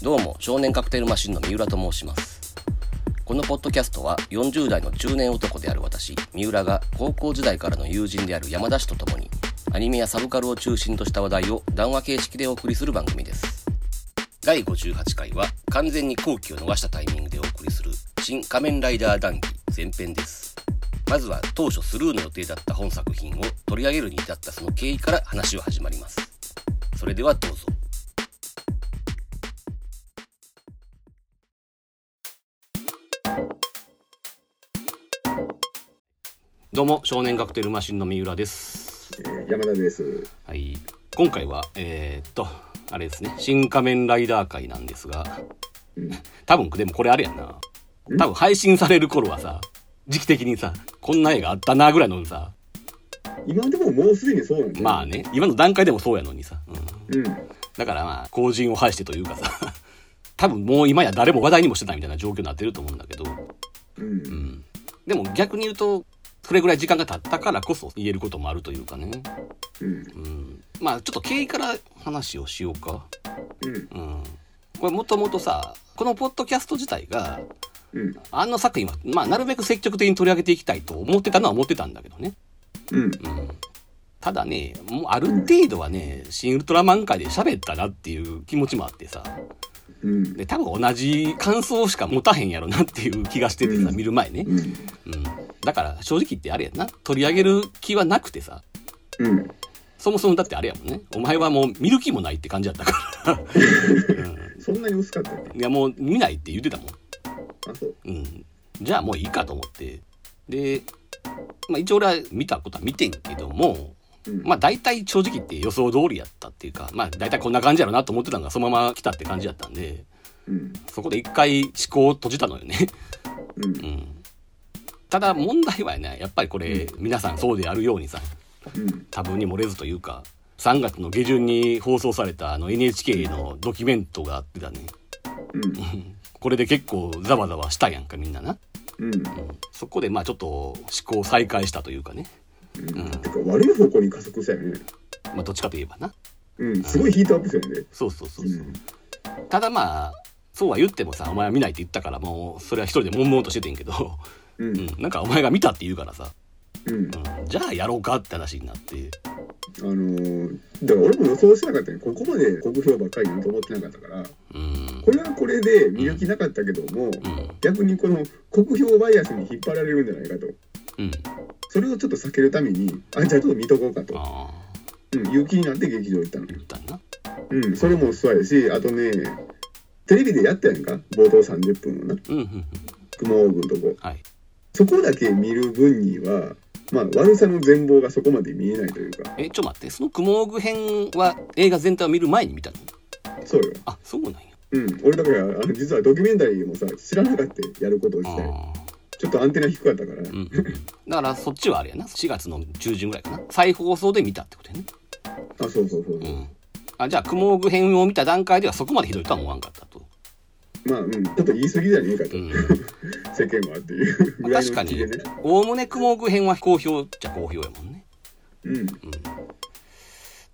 どうも少年カクテルマシンの三浦と申します。このポッドキャストは40代の中年男である私三浦が高校時代からの友人である山田氏と共にアニメやサブカルを中心とした話題を談話形式でお送りする番組です。第58回は完全に後期を逃したタイミングでお送りする新仮面ライダー談義前編です。まずは当初スルーの予定だった本作品を取り上げるに至ったその経緯から話は始まります。それではどうぞ。どうも少年カクテルマシンの三浦です。えー山田です。はい。今回はえーっとあれですね。新仮面ライダー会なんですがうん。多分でもこれあれやんな。多分配信される頃はさ時期的にさこんな映画あったなぐらいのさ今でももうすでにそうなんだよまあね今の段階でもそうやのにさ、うん、うん。だからまあ後陣を排してというかさ 多分もう今や誰も話題にもしてないみたいな状況になってると思うんだけど、うん。うん、でも逆に言うとそれぐらい時間が経ったからこそ言えることもあるというかね、うん。うん、まあちょっと経緯から話をしようか、うん。うん、これもともとさこのポッドキャスト自体がうん。あの作品は、まあ、なるべく積極的に取り上げていきたいと思ってたのは思ってたんだけどね。うん。うん。ただね、もうある程度はね、シン・ウルトラマン界で喋ったなっていう気持ちもあってさ。うん。で、多分同じ感想しか持たへんやろなっていう気がしててさ、うん見る前ね。うん。うん。だから正直言ってあれやんな。取り上げる気はなくてさ。うん。そもそもだってあれやもんね。お前はもう見る気もないって感じだったから。そんなに薄かったいやもう見ないって言ってたもん。あ、そう。うん、じゃあもういいかと思ってで、まあ、一応俺は見たことは見てんけどもうん。まあ大体正直言って予想通りやったっていうかまあ大体こんな感じやろなと思ってたのがそのまま来たって感じやったんでうん。そこで一回思考を閉じたのよね、うんう。ん、ただ問題はねやっぱりこれ皆さんそうであるようにさうん。多分に漏れずというか3月の下旬に放送されたあの NHK のドキュメントがあってたねうん。これで結構ざわざわしたやんかみんななうん。そこでまあちょっと思考を再開したというかね。うん。てか、悪い方向に加速したよね。まあどっちかといえばな。うん。すごいヒートアップしたよね。そうそうそうそう。うん。ただまあ、そうは言ってもさ、お前は見ないって言ったからもう、それは一人で悶々としててんけど、う。うんん、なんかお前が見たって言うからさ、うん。うん、じゃあやろうかって話になって、あのー、だから俺も予想してなかったね。ここまで国評ばっかり言うと思ってなかったから、うん、これはこれで見る気なかったけども、うん、逆にこの国評バイアスに引っ張られるんじゃないかと。うん、それをちょっと避けるために、あ、じゃあちょっと見とこうかと。うん、勇気になって劇場行ったの。言ったんな。うん、それもそうやし、あとね、テレビでやったやんか、冒頭30分のな、うん、うん、うん、雲王軍とこ。はい。そこだけ見る分には、まあ、悪さの全貌がそこまで見えないというか、え、ちょ待って、その雲具編は映画全体を見る前に見たの？そうよ。あ、そうなんや。うん、俺だから、あの実はドキュメンタリーもさ、知らなかったやることをあして、あ。ちょっとアンテナ低かったから、うんだからそっちはあれやな。4月の中旬ぐらいかな。再放送で見たってことやね。あ、そうそうそう。う。ん、あじゃあ雲具編を見た段階ではそこまでひどいとは思わんかったと、まあ、うん、ちょっと言い過ぎじゃねえかと、うん、世間はっていう。ぐらい確かに。おおむね雲具編は好評っちゃ好評やもんね。うん、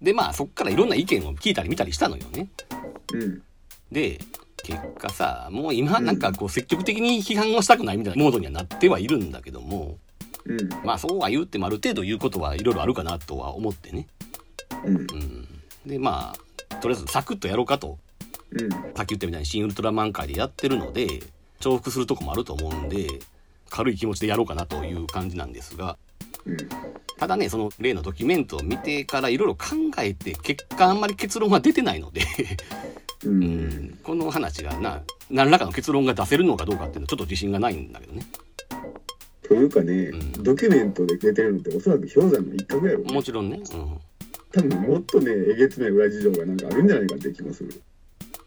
でまあそっからいろんな意見を聞いたり見たりしたのよね。うん、で結果さもう今なんかこう積極的に批判をしたくないみたいなモードにはなってはいるんだけどもうん、まあそうは言ってもある程度言うことはいろいろあるかなとは思ってね、うん、うん、でまあとりあえずサクッとやろうかとうん、さっき言ったみたいに新ウルトラマン界でやってるので重複するとこもあると思うんで軽い気持ちでやろうかなという感じなんですがうん、ただねその例のドキュメントを見てからいろいろ考えて結果あんまり結論は出てないので、う、うん。ん、この話がな何らかの結論が出せるのかどうかっていうのはちょっと自信がないんだけどね。というかね、うん。ドキュメントで出てるのっておそらく氷山の一角やろ、もちろんね、うん、多分もっとねえげつない裏事情がなんかあるんじゃないかって気もする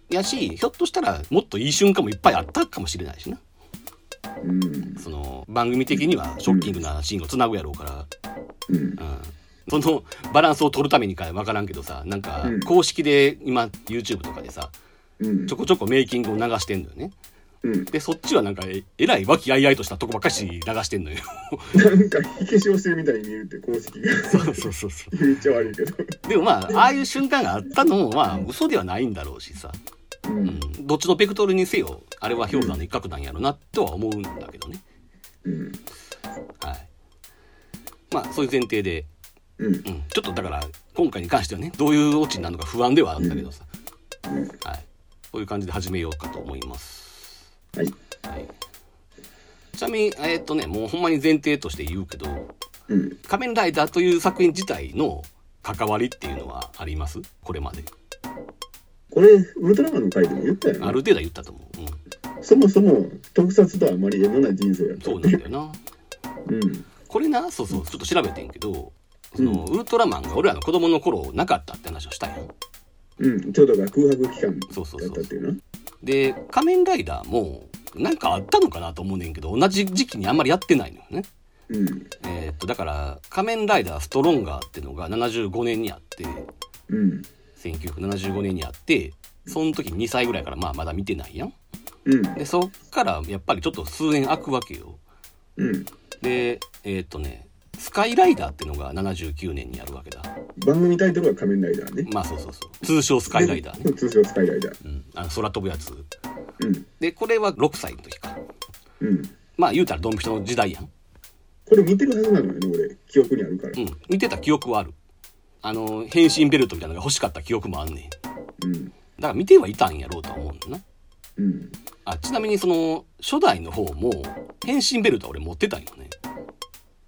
やしひょっとしたらもっといい瞬間もいっぱいあったかもしれないしなうんその番組的にはショッキングなシーンをつなぐやろうから、うんうん、そのバランスを取るためにか分からんけどさなんかうん公式で今 YouTube とかでさうんちょこちょこメイキングを流してんのよね。うん。で、そっちはなんかええらい和気あいあいとしたとこばっかし流してんのよ。なんか、火消しをしてるみたいに見えるって、公式が。そうそうそうそ 言っちゃ悪いけど。う。でもまあ、ああいう瞬間があったのもまあ嘘ではないんだろうしさ。う。うんん。どっちのベクトルにせよ、あれは氷山の一角なんやろなとは思うんだけどね。うん。はい。まあ、そういう前提で、うん。うん。ちょっとだから、今回に関してはね、どういうオチになるのか不安ではあるんだけどさ。うん。はい。そういう感じで始めようかと思います。はい。はい。ちなみに、えーっとね、もうほんまに前提として言うけど、うん。仮面ライダーという作品自体の関わりっていうのはあります？これまで。これ、ウルトラマンの回でも言ったよな。ある程度は言ったと思う。うん。そもそも、特撮とはあまり縁のない人生やったそうなんだよな。うん。これな、そうそう、ちょっと調べてんけど、その、ウルトラマンが俺らの子供の頃なかったって話をしたやん。うん。ちょうどが空白期間だったっていうな。で、仮面ライダーも、なんかあったのかなと思うねんけど、同じ時期にあんまりやってないのよね。うん。えーっと、だから、仮面ライダーストロンガーっていうのが75年にあって、うん。1975年にあって、その時2歳ぐらいからまあまだ見てないやん。うん。で、そっからやっぱりちょっと数年空くわけよ。うん。で、えーっとね、スカイライダーってのが79年にあるわけだ。番組タイトルは仮面ライダーね。まあそうそうそう。通称スカイライダーね。通称スカイライダー。うん。あの空飛ぶやつ。うん。で、これは6歳の時か。うん。まあ言うたらドンピシャの時代やん。これ見てるはずなのよね、俺。記憶にあるから。うん。見てた記憶はある。あの、変身ベルトみたいなのが欲しかった記憶もあんねん。うん。だから見てはいたんやろうとは思うんだな。うん。あ、ちなみにその、初代の方も、変身ベルトは俺持ってたんよね。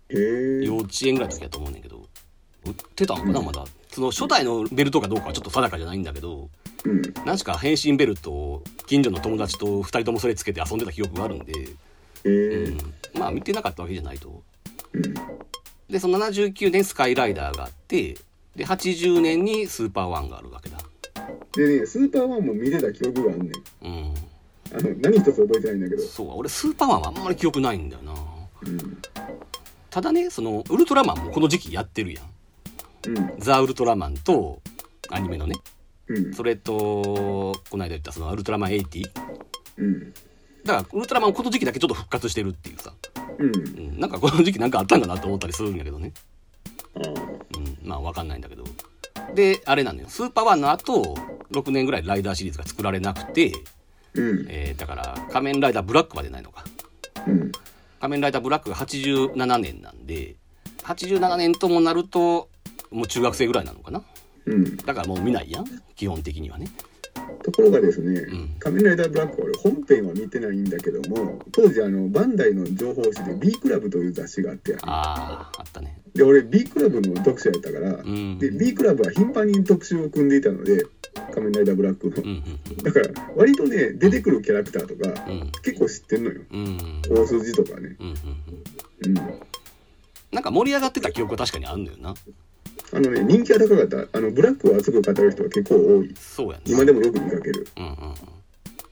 へえ。幼稚園ぐらいの時やと思うねんけど。売ってたんかな、まだ。その初代のベルトかどうかはちょっと定かじゃないんだけど、うん。何しか変身ベルトを近所の友達と二人ともそれつけて遊んでた記憶があるんで、へえ。うん。まあ見てなかったわけじゃないと。うん。で、その79年スカイライダーがあって、で、80年にスーパーワンがあるわけだ。でね、スーパーマンも見てた記憶があんねん。うん。あの、何一つ覚えてないんだけど。そう、俺スーパーワンはあんまり記憶ないんだよな。うん。ただね、その、ウルトラマンもこの時期やってるやん。うん。ザ・ウルトラマンと、アニメのね。うん。それと、この間言ったそのウルトラマン80。うん。だから、ウルトラマンこの時期だけちょっと復活してるっていうさ。うん。うん、なんかこの時期なんかあったんかなと思ったりするんだけどね。うん、まあわかんないんだけど。で、あれなのよ。スーパーワンの後、6年ぐらいライダーシリーズが作られなくて、うん。えーだから、仮面ライダーブラックまでないのか。うん。仮面ライダーブラックが87年なんで、87年ともなると、もう中学生ぐらいなのかな。うん。だからもう見ないやん。基本的にはね。ところがですね、ん仮面ライダーブラックは俺本編は見てないんだけども、当時あの、バンダイの情報誌で B クラブという雑誌があって、ああ、あったね。で、俺 B クラブの読者やったから、んで、B クラブは頻繁に特集を組んでいたので、仮面ライダーブラックの。うん、だから、割とね、出てくるキャラクターとか、うん、うん。結構知ってんのよ。うん、うん、大筋とかね。うん、うん。うん。なんか盛り上がってた記憶は確かにあんのよな。あのね、人気は高かった。あの、ブラックを熱く語る人は結構多い。そうやね。今でもよく見かける。うんうんうん。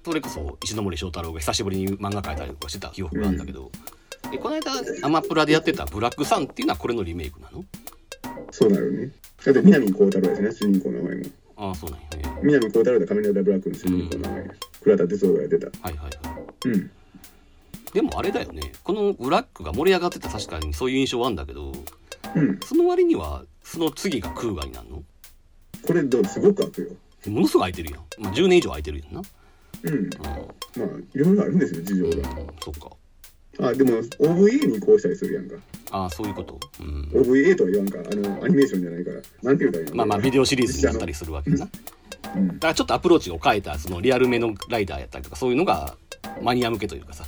それこそ石ノ森章太郎が久しぶりに漫画描いたりとかしてた記憶があるんだけど、でこの間アマプラでやってた「ブラックサン」っていうのはこれのリメイクなの？そうなるね。だって南光太郎やしね、主人公の名前も。ああそうなんやね南光太郎で仮面ライダーブラックの主人公の名前。倉田哲夫がやってた。はいはいはいうん。でもあれだよねこのブラックが盛り上がってた確かにそういう印象はあるんだけどうん。その割にはその次がクーガになるの？これどうすごく開くよ。ものすごい空いてるやん、まあ、10年以上空いてるやんなうん。うまあ、いろいろあるんですよ、事情ん、うんが。、そっかあ、でも OVA に移行したりするやんか。ああそういうことうん、OVA とは言わんか。あの、アニメーションじゃないから。なんて言うたらいいの？まあまあビデオシリーズになったりするわけだなうんだからちょっとアプローチを変えたそのリアルめのライダーやったりとかそういうのがマニア向けというかさ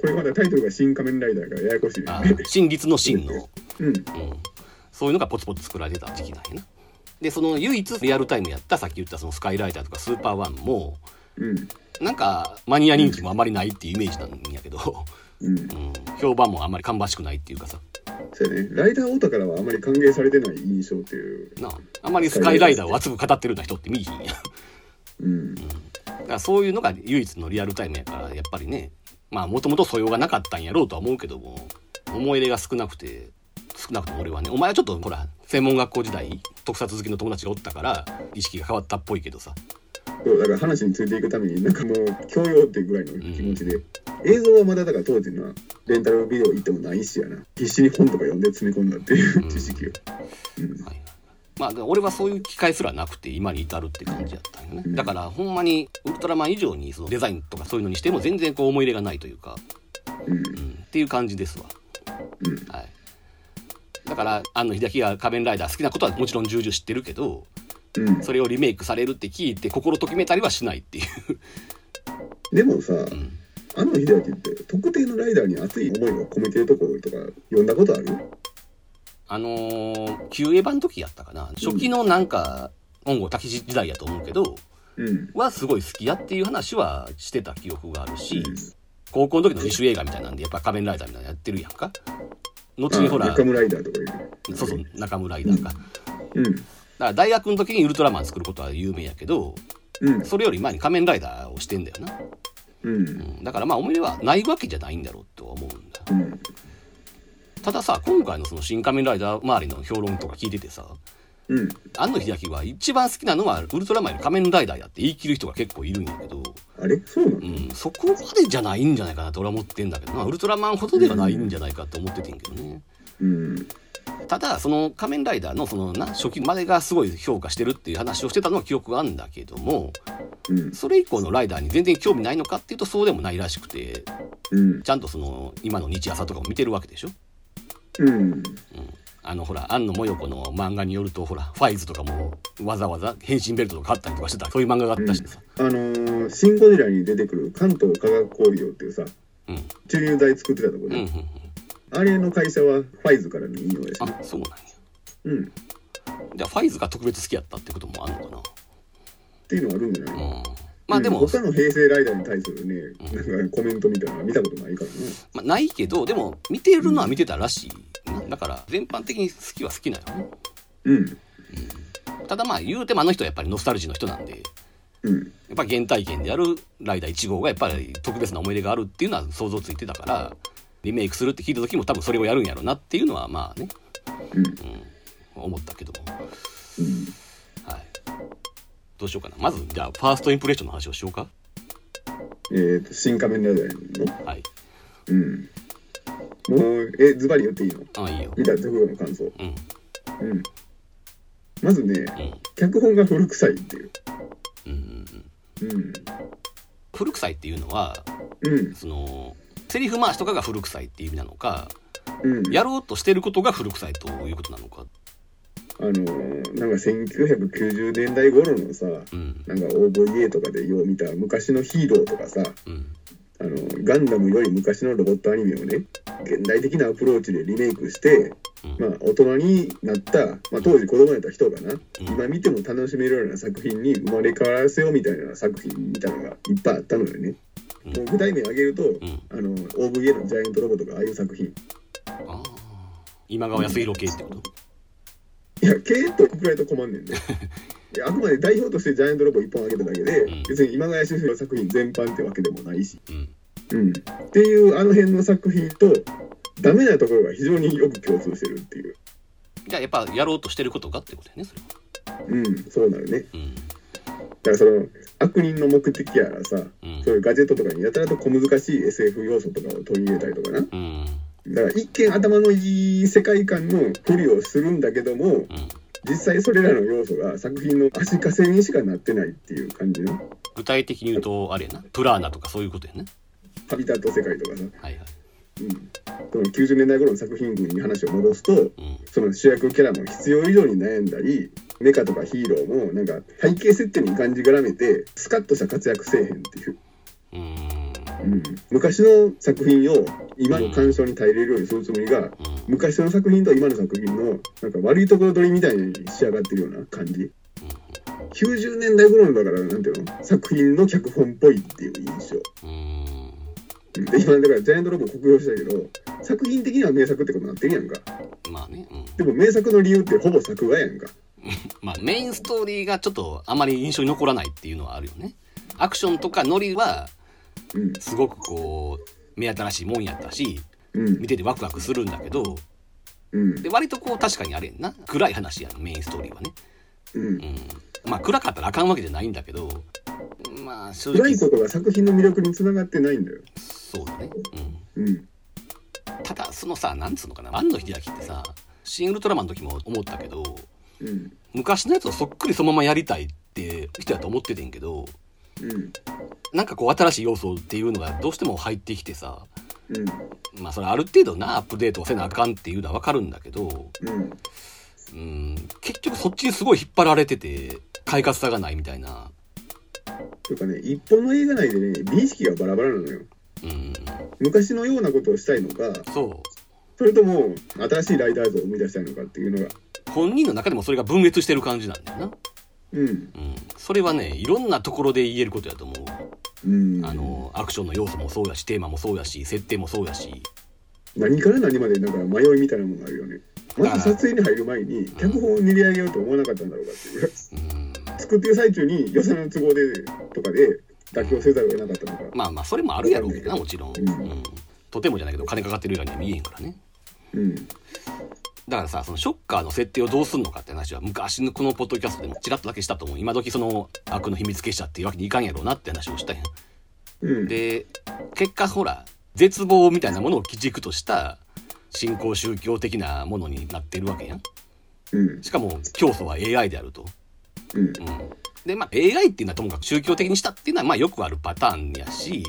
これまだタイトルが新仮面ライダーがややこしいあね。ー真実の真の、うん。うん、そういうのがポツポツ作られてた時期なんやな。でその唯一リアルタイムやったさっき言ったそのスカイライダーとかスーパーワンもうん。なんかマニア人気もあまりないっていうイメージなんやけど、うん。うん、評判もあんまり芳しくないっていうかさそうやね。ライダーオタからはあまり歓迎されてない印象っていう。なああんまりスカイライダーを熱く語ってるような人って見いひんやうん。だからそういうのが唯一のリアルタイムやからやっぱりねまあもともと素養がなかったんやろうとは思うけども思い入れが少なくて少なくとも俺はねお前はちょっとほら専門学校時代特撮好きの友達がおったから意識が変わったっぽいけどさだから話についていくためになんかもう教養っていうぐらいの気持ちで、映像はまだだから当時のはレンタルビデオ行ってもないしやな。必死に本とか読んで詰め込んだっていう知識を、うん。はいまあ、で俺はそういう機会すらなくて今に至るって感じやったんよね。うん。だからほんまにウルトラマン以上にそのデザインとかそういうのにしても全然こう思い入れがないというか、うん。うん、っていう感じですわ、うん。はい、だから庵野秀明が仮面ライダー好きなことはもちろん重々知ってるけどうん、それをリメイクされるって聞いて心ときめたりはしないっていう、でもさうん、庵野秀明って特定のライダーに熱い思いを込めてるところとか読んだことある？あのー、旧エヴァの時やったかな。初期のなんか本郷滝時代やと思うけどうん。はすごい好きやっていう話はしてた記憶があるし、うん。高校の時の自主映画みたいなんでやっぱ仮面ライダーみたいなのやってるやんか。後にほらあ中村ライダーとかいる。そうそう中村ライダーか。うんら大学の時にウルトラマン作ることは有名やけどうん。それより前に仮面ライダーをしてんだよな、うん。うん、だからまあ思い出はないわけじゃないんだろうとは思うんだ。うん。たださ今回のその新仮面ライダー周りの評論とか聞いててさうん。庵野秀明は一番好きなのはウルトラマンより仮面ライダーやって言い切る人が結構いるんやけど、あれ？そうなの？うん、そこまでじゃないんじゃないかなと俺は思ってんだけどな。ウルトラマンほどではないんじゃないかと思っててんけどね。うんただその仮面ライダーのそのな初期までがすごい評価してるっていう話をしてたのは記憶があるんだけどもうん。それ以降のライダーに全然興味ないのかっていうとそうでもないらしくてうん。ちゃんとその今の日朝とかも見てるわけでしょ？うん。あのほら庵野もよこの漫画によるとほらファイズとかもわざわざ変身ベルトとかあったりとかしてた。そういう漫画があったしさ、あのーシン・ゴジラに出てくる関東科学工業っていうさうん、うん注入剤作ってたとこうんうんね、あれの会社はファイズからの引用ですねあそうなんや。うん。じゃあファイズが特別好きやったってこともあるのかっていうのはあるんじゃないなうん。まあでも、うん他の平成ライダーに対するね、なんかコメントみたいなのは見たことないからね。まあ、ないけどでも見てるのは見てたらしいな。だから全般的に好きは好きなのねうん。ただまあ言うてもあの人はやっぱりノスタルジーの人なんでうん。やっぱ原体験であるライダー1号がやっぱり特別な思い出があるっていうのは想像ついてたからリメイクするって聞いた時も多分それをやるんやろうなっていうのはまあね、うん。うん、思ったけども。うん。はい。どうしようかな。まずじゃあファーストインプレッションの話をしようか。えっ、と新仮面ライダーのはい。うん。もうえズバリ言っていいの？ああいいよ。見た直後の感想？うん。うん。まずねうん。脚本が古臭いっていう。うん。うん。古臭いっていうのはうん。そのセリフ回しとかが古臭いっていう意味なのかうん。やろうとしてることが古臭いということなのか。あのーなんか1990年代頃のさうん。なんか OVA とかでよう見た昔のヒーローとかさうん。あのガンダムより昔のロボットアニメをね現代的なアプローチでリメイクして、うん。まあ、大人になった、まあ、当時子供やった人がな、うん。今見ても楽しめるような作品に生まれ変わらせようみたいな作品みたいなのがいっぱいあったのよね。うん。具体名挙げると、ん。あの OVA のジャイアントロボとかああいう作品。ああ。今川康弘系ってこと？いや経営とくくられると困んねんね いやあくまで代表としてジャイアントロボ1本挙げただけで、うん。別に今川義弘作品全般ってわけでもないし、うん。うん、っていうあの辺の作品とダメなところが非常によく共通してるっていう。じゃあやっぱやろうとしてることがってことやねそれは。うんそうなるね。うん。だからその悪人の目的やらさ、うん。そういうガジェットとかにやたらと小難しい SF 要素とかを取り入れたりとかな。うん。だから一見頭のいい世界観のふりをするんだけどもうん。実際それらの要素が作品の足かせにしかなってないっていう感じの。具体的に言うとあれやな。プラーナとかそういうことやねハビタット世界とかさ、はいはいうん、その90年代頃の作品群に話を戻すとうん。その主役キャラも必要以上に悩んだりメカとかヒーローもなんか背景設定にがんじがらめてスカッとした活躍せえへんっていう、うん。うん、昔の作品を今の鑑賞に耐えれるようにするつもりが昔の作品と今の作品のなんか悪いところ取りみたいに仕上がってるような感じ。90年代頃のだからなんていうの？作品の脚本っぽいっていう印象だからジャイアントロボ酷評したけど作品的には名作ってことになってるやんか。まあねうん。でも名作の理由ってほぼ作画やんか。まあメインストーリーがちょっとあまり印象に残らないっていうのはあるよね。アクションとかノリはうん。すごくこう目新しいもんやったしうん。見ててワクワクするんだけどうん。で割とこう確かにあれやんな。暗い話やんメインストーリーはね。うん。うん。まあ暗かったらあかんわけじゃないんだけどまあ正暗い直ことが作品の魅力につながってないんだよ。そうだねうんうん。ただそのさなんつうのかな庵野秀明ってさ「シン・ウルトラマン」の時も思ったけどうん。昔のやつをそっくりそのままやりたいって人やと思っててんけどうん。なんかこう新しい要素っていうのがどうしても入ってきてさうん。まあそれある程度なアップデートをせなあかんっていうのはわかるんだけどうん。うん結局そっちにすごい引っ張られてて快活さがないみたいなとかね、一本の映画内でね、美意識がバラバラなのよ。うん昔のようなことをしたいのか、そそれとも新しいライダー像を生み出したいのかっていうのが。う本人の中でもそれが分裂してる感じなんだよなうん。うんそれはねいろんなところで言えることやと思ううん。あのアクションの要素もそうやしテーマもそうやし設定もそうやし何から何までなんか迷いみたいなものがあるよね。まず撮影に入る前に脚本を練り上げようと思わなかったんだろうかっていう。うん作ってる最中に予算の都合でとかで妥協せざるを得なかったのか。まあまあそれもあるやろうけどなもちろん、うんうん、とてもじゃないけど金かかってるようには見えへんからねうん。だからさそのショッカーの設定をどうすんのかって話は昔のこのポッドキャストでもちらっとだけしたと思う今時その悪の秘密結社っていうわけにいかんやろうなって話をしたやんうん。で結果ほら絶望みたいなものを基軸とした新興宗教的なものになってるわけやんうん。しかも教祖は AI であるとうん。うんでまあ AI っていうのはともかく宗教的にしたっていうのはまあよくあるパターンやし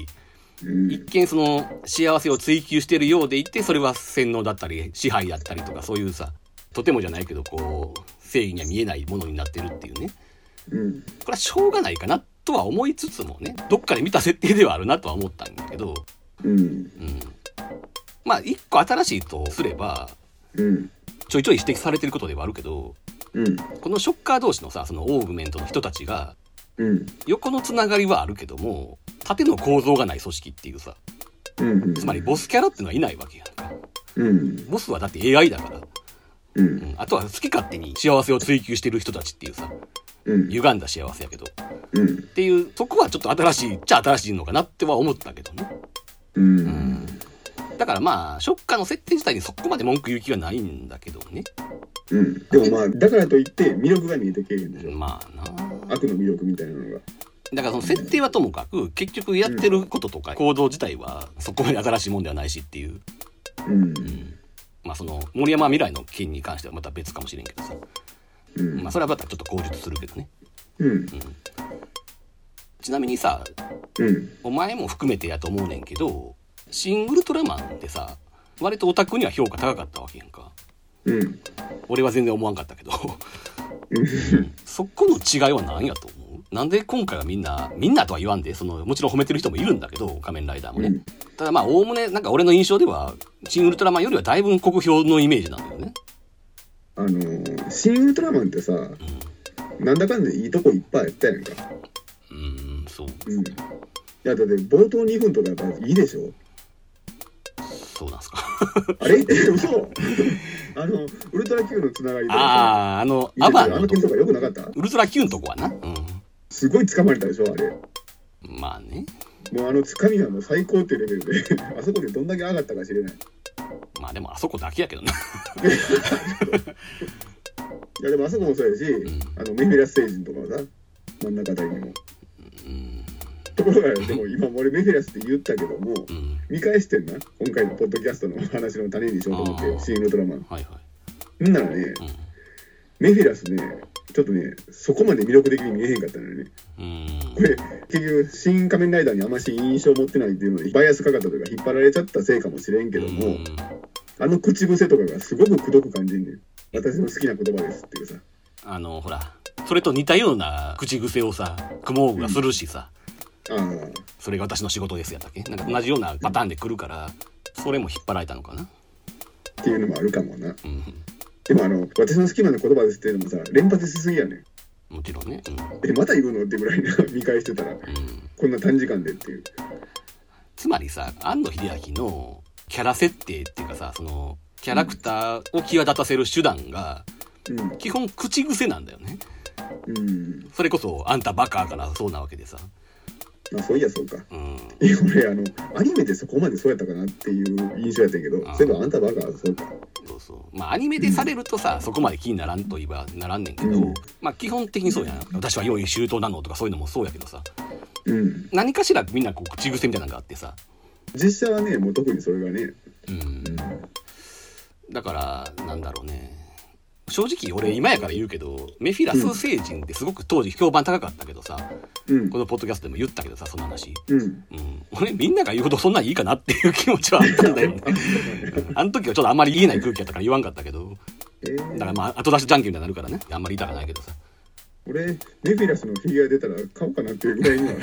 うん。一見その幸せを追求してるようでいてそれは洗脳だったり支配だったりとかそういうさとてもじゃないけどこう正義には見えないものになってるっていうねうん。これはしょうがないかなとは思いつつもねどっかで見た設定ではあるなとは思ったんだけど、うん。うん、まあ一個新しいとすればうん。ちょいちょい指摘されてることではあるけどうん。このショッカー同士のさそのオーグメントの人たちがうん。横のつながりはあるけども縦の構造がない組織っていうさうん。つまりボスキャラっていうのはいないわけやんかうん。ボスはだって AI だから、う。うんん、あとは好き勝手に幸せを追求してる人たちっていうさうん。歪んだ幸せやけどっうん。ていうそこはちょっと新しいっちゃ新しいのかなっては思ったけどねうん。だからまあショッカーの設定自体にそこまで文句言う気はないんだけどねうん。でもまあ、だからといって魅力が見えてけえへんでしょ。まあな悪の魅力みたいなのが。だからその設定はともかく結局やってることとか行動自体はそこまで新しいもんではないしっていううん。まあその森山未来の件に関してはまた別かもしれんけどさうん。まあそれはまたちょっと口述するけどねうん。ちなみにさうん。お前も含めてやと思うねんけど「シン・ウルトラマン」ってさ割とオタクには評価高かったわけやんか。うん。俺は全然思わんかったけど。うん。そこの違いは何やと思う？なんで今回はみんなみんなとは言わんでそのもちろん褒めてる人もいるんだけど仮面ライダーもね、うん。ただまあおおむねなんか俺の印象では「シン・ウルトラマン」よりはだいぶ酷評のイメージなんだよね。あのー、シン・ウルトラマンってさ、なんだかんだいいとこいっぱいあったやんか。うーんそう。うん。いや、だって冒頭2分とかやっぱいいでしょ？そうなんすか？あれ？嘘あの、ウルトラ Q のつながりで。あああのアバンのとかよくなかった？ウルトラ Q のとこはな？うすごい掴まれたでしょあれ。んまあね。もうあの掴みはもう最高っていうレベルで、あそこでどんだけ上がったか知れない。まあでもあそこだけやけどな。いやでもあそこもそうやし、ん。あのメフィラス星人とかはさ、真ん中あたりにも。うんところが、でも今俺メフィラスって言ったけども、うん見返してんな。今回のポッドキャストの話の種にしようと思って、シン・ウルトラマン。はいはいんならね、うんメフィラスね、ちょっとね、そこまで魅力的に見えへんかったのよね。うんこれ、結局、新仮面ライダーにあんまし印象を持ってないっていうので、バイアスかかったというか、引っ張られちゃったせいかもしれんけども、うんあの口癖とかがすごくくどく感じんねん。私の好きな言葉ですっていうさ。あのほらそれと似たような口癖をさクモーグがするしさ、ああ、それが私の仕事ですやったっけ？なんか同じようなパターンで来るからそれも引っ張られたのかな？っていうのもあるかもな。うんでもあの、私の好きな言葉ですっていうのもさ、連発しすぎやねん。もちろんねえ、また言うの？ってぐらいな見返してたら、うん、うん、こんな短時間でっていう。つまりさ庵野秀明のキャラ設定っていうかさそのキャラクターを際立たせる手段がうん。基本口癖なんだよねうん。それこそあんたバカからそうなわけでさまあ、そういやそうか。うん。俺、あの、アニメでそこまでそうやったかなっていう印象やったけどそういえばあんたバカ、そうか。そうそう。まあアニメでされるとさ、そこまで気にならんと言えばならんねんけど、うん。まあ基本的にそうやん。私は用意周到なのとかそういうのもそうやけどさ。うん。何かしらみんなこう口癖みたいなのがあってさ。実写はねもう特にそれがね。うん。だからなんだろうね正直俺今やから言うけどメフィラス星人ってすごく当時評判高かったけどさ、うん。このポッドキャストでも言ったけどさその話。うん。うん、俺みんなが言うほどそんなんいいかなっていう気持ちはあったんだよね。あの時はちょっとあんまり言えない空気やったから言わんかったけど。えだーからまあ後出しじゃんけんみたいになるからね。あんまり言いたくないけどさ。俺メフィラスのフィギュア出たら買おうかなっていうぐらいには好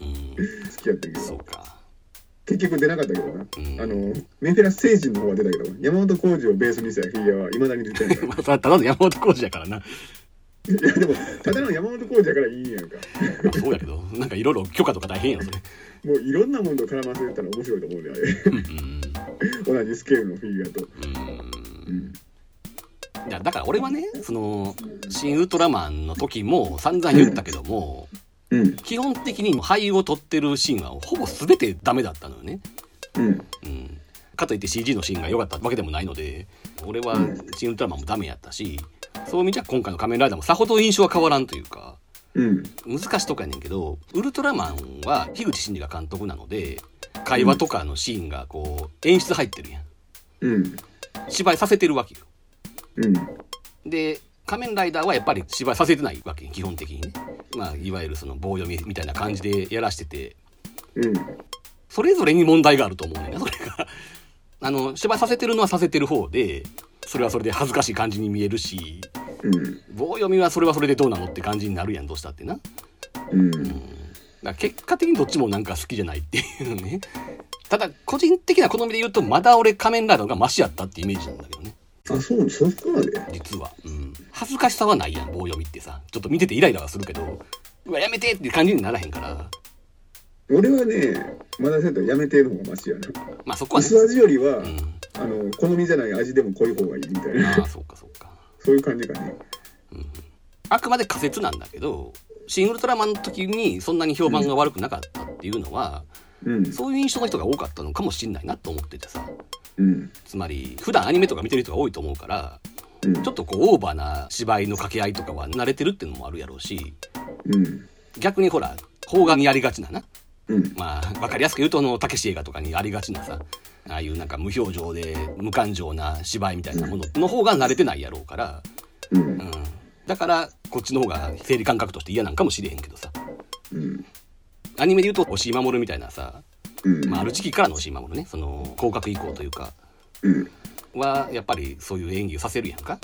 うん。きやったけど。そうか結局出なかったけどな、ん。あのメフィラス星人の方は出たけど山本浩二をベースにしたフィギュアはいまだに出てない。か まあただの山本浩二やからな。らいやでもただの山本浩二やからいいんやんか。まあそうやけどなんかいろいろ許可とか大変やろそれ。もういろんなものと絡ませてたら面白いと思うねあれ。うん同じスケールのフィギュアと、うん。だから俺はねその「新ウルトラマン」の時も散々言ったけども、うん。基本的に俳優を撮ってるシーンはほぼ全てダメだったのよね。うん。うん、かといって CG のシーンが良かったわけでもないので俺は「新ウルトラマン」もダメやったしそういう意味じゃ今回の「仮面ライダー」もさほど印象は変わらんというかうん。難しいとこやねんけどウルトラマンは樋口真嗣が監督なので会話とかのシーンがこう演出入ってるやん。うん。芝居させてるわけよ。うん。で仮面ライダーはやっぱり芝居させてないわけ基本的にね。まあいわゆるその棒読みみたいな感じでやらしてて。うん。それぞれに問題があると思うねそれが。あの芝居させてるのはさせてる方でそれはそれで恥ずかしい感じに見えるしうん。棒読みはそれはそれでどうなのって感じになるやんどうしたってな。だかうん。ら結果的にどっちもなんか好きじゃないっていうね。ただ個人的な好みで言うとまだ俺仮面ライダーがマシやったってイメージなんだけどねあそうそこまで実は、うん、恥ずかしさはないやん棒読みってさ。ちょっと見ててイライラはするけど。うわやめてっていう感じにならへんから。俺はねまだせんとやめてる方がマシやなまあそこはね。薄味よりは、うん。あの好みじゃない味でも濃い方がいいみたいな。ああそうかそうか。そういう感じかね。あくまで仮説なんだけどシン・ウルトラマンの時にそんなに評判が悪くなかったっていうのは、うん。そういう印象の人が多かったのかもしんないなと思っててさうん。つまり普段アニメとか見てる人が多いと思うからうん。ちょっとこうオーバーな芝居の掛け合いとかは慣れてるっていうのもあるやろうしうん。逆にほら邦画にありがちなな。うん。まあ分かりやすく言うとあのたけし映画とかにありがちなさああいうなんか無表情で無感情な芝居みたいなものの方が慣れてないやろうから、うん。うん、だからこっちの方が生理感覚として嫌なんかもしれへんけどさ。うん。アニメで言うと押井守みたいなさ、うん。まあ、ある時期からの押井守ねその降格以降というか。うん。はやっぱりそういう演技をさせるやんか、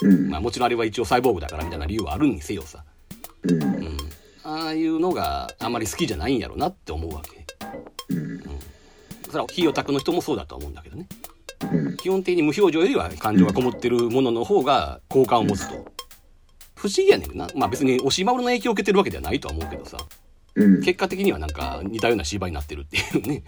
うん。まあ、もちろんあれは一応サイボーグだからみたいな理由はあるにせよさ、うん。うん、ああいうのがあんまり好きじゃないんやろなって思うわけ。うん。それは非オタクの人もそうだと思うんだけどね。うん。基本的に無表情よりは感情がこもってるものの方が好感を持つと。不思議やねんな。まあ別に押し守の影響を受けてるわけではないとは思うけどさうん。結果的にはなんか似たような芝居になってるっていうね。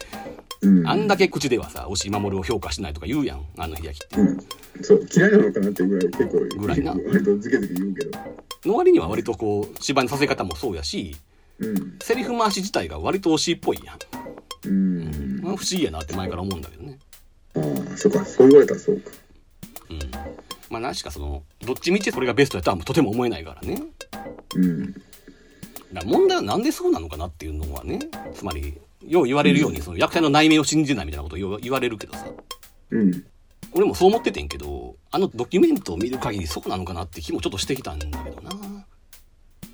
うん。あんだけ口ではさ押し守を評価しないとか言うやんあの日焼きって。うん。そう嫌いなのかなってぐらい結構ぐらいな。割とズケズケ言うけど。の割には割とこう芝居のさせ方もそうやしうん。セリフ回し自体が割と推しっぽいやん、うん。まあ、不思議やなって前から思うんだけどね。ああそうかそう言われたらそうか。うん。まあ何しかそのどっちみちそれがベストやとはとても思えないからね。うんだ問題はなんでそうなのかなっていうのはねつまりよう言われるようにその役者の内面を信じないみたいなことを言われるけどさ。うん。俺もそう思っててんけどあのドキュメントを見る限りそうなのかなって気もちょっとしてきたんだけどな。ち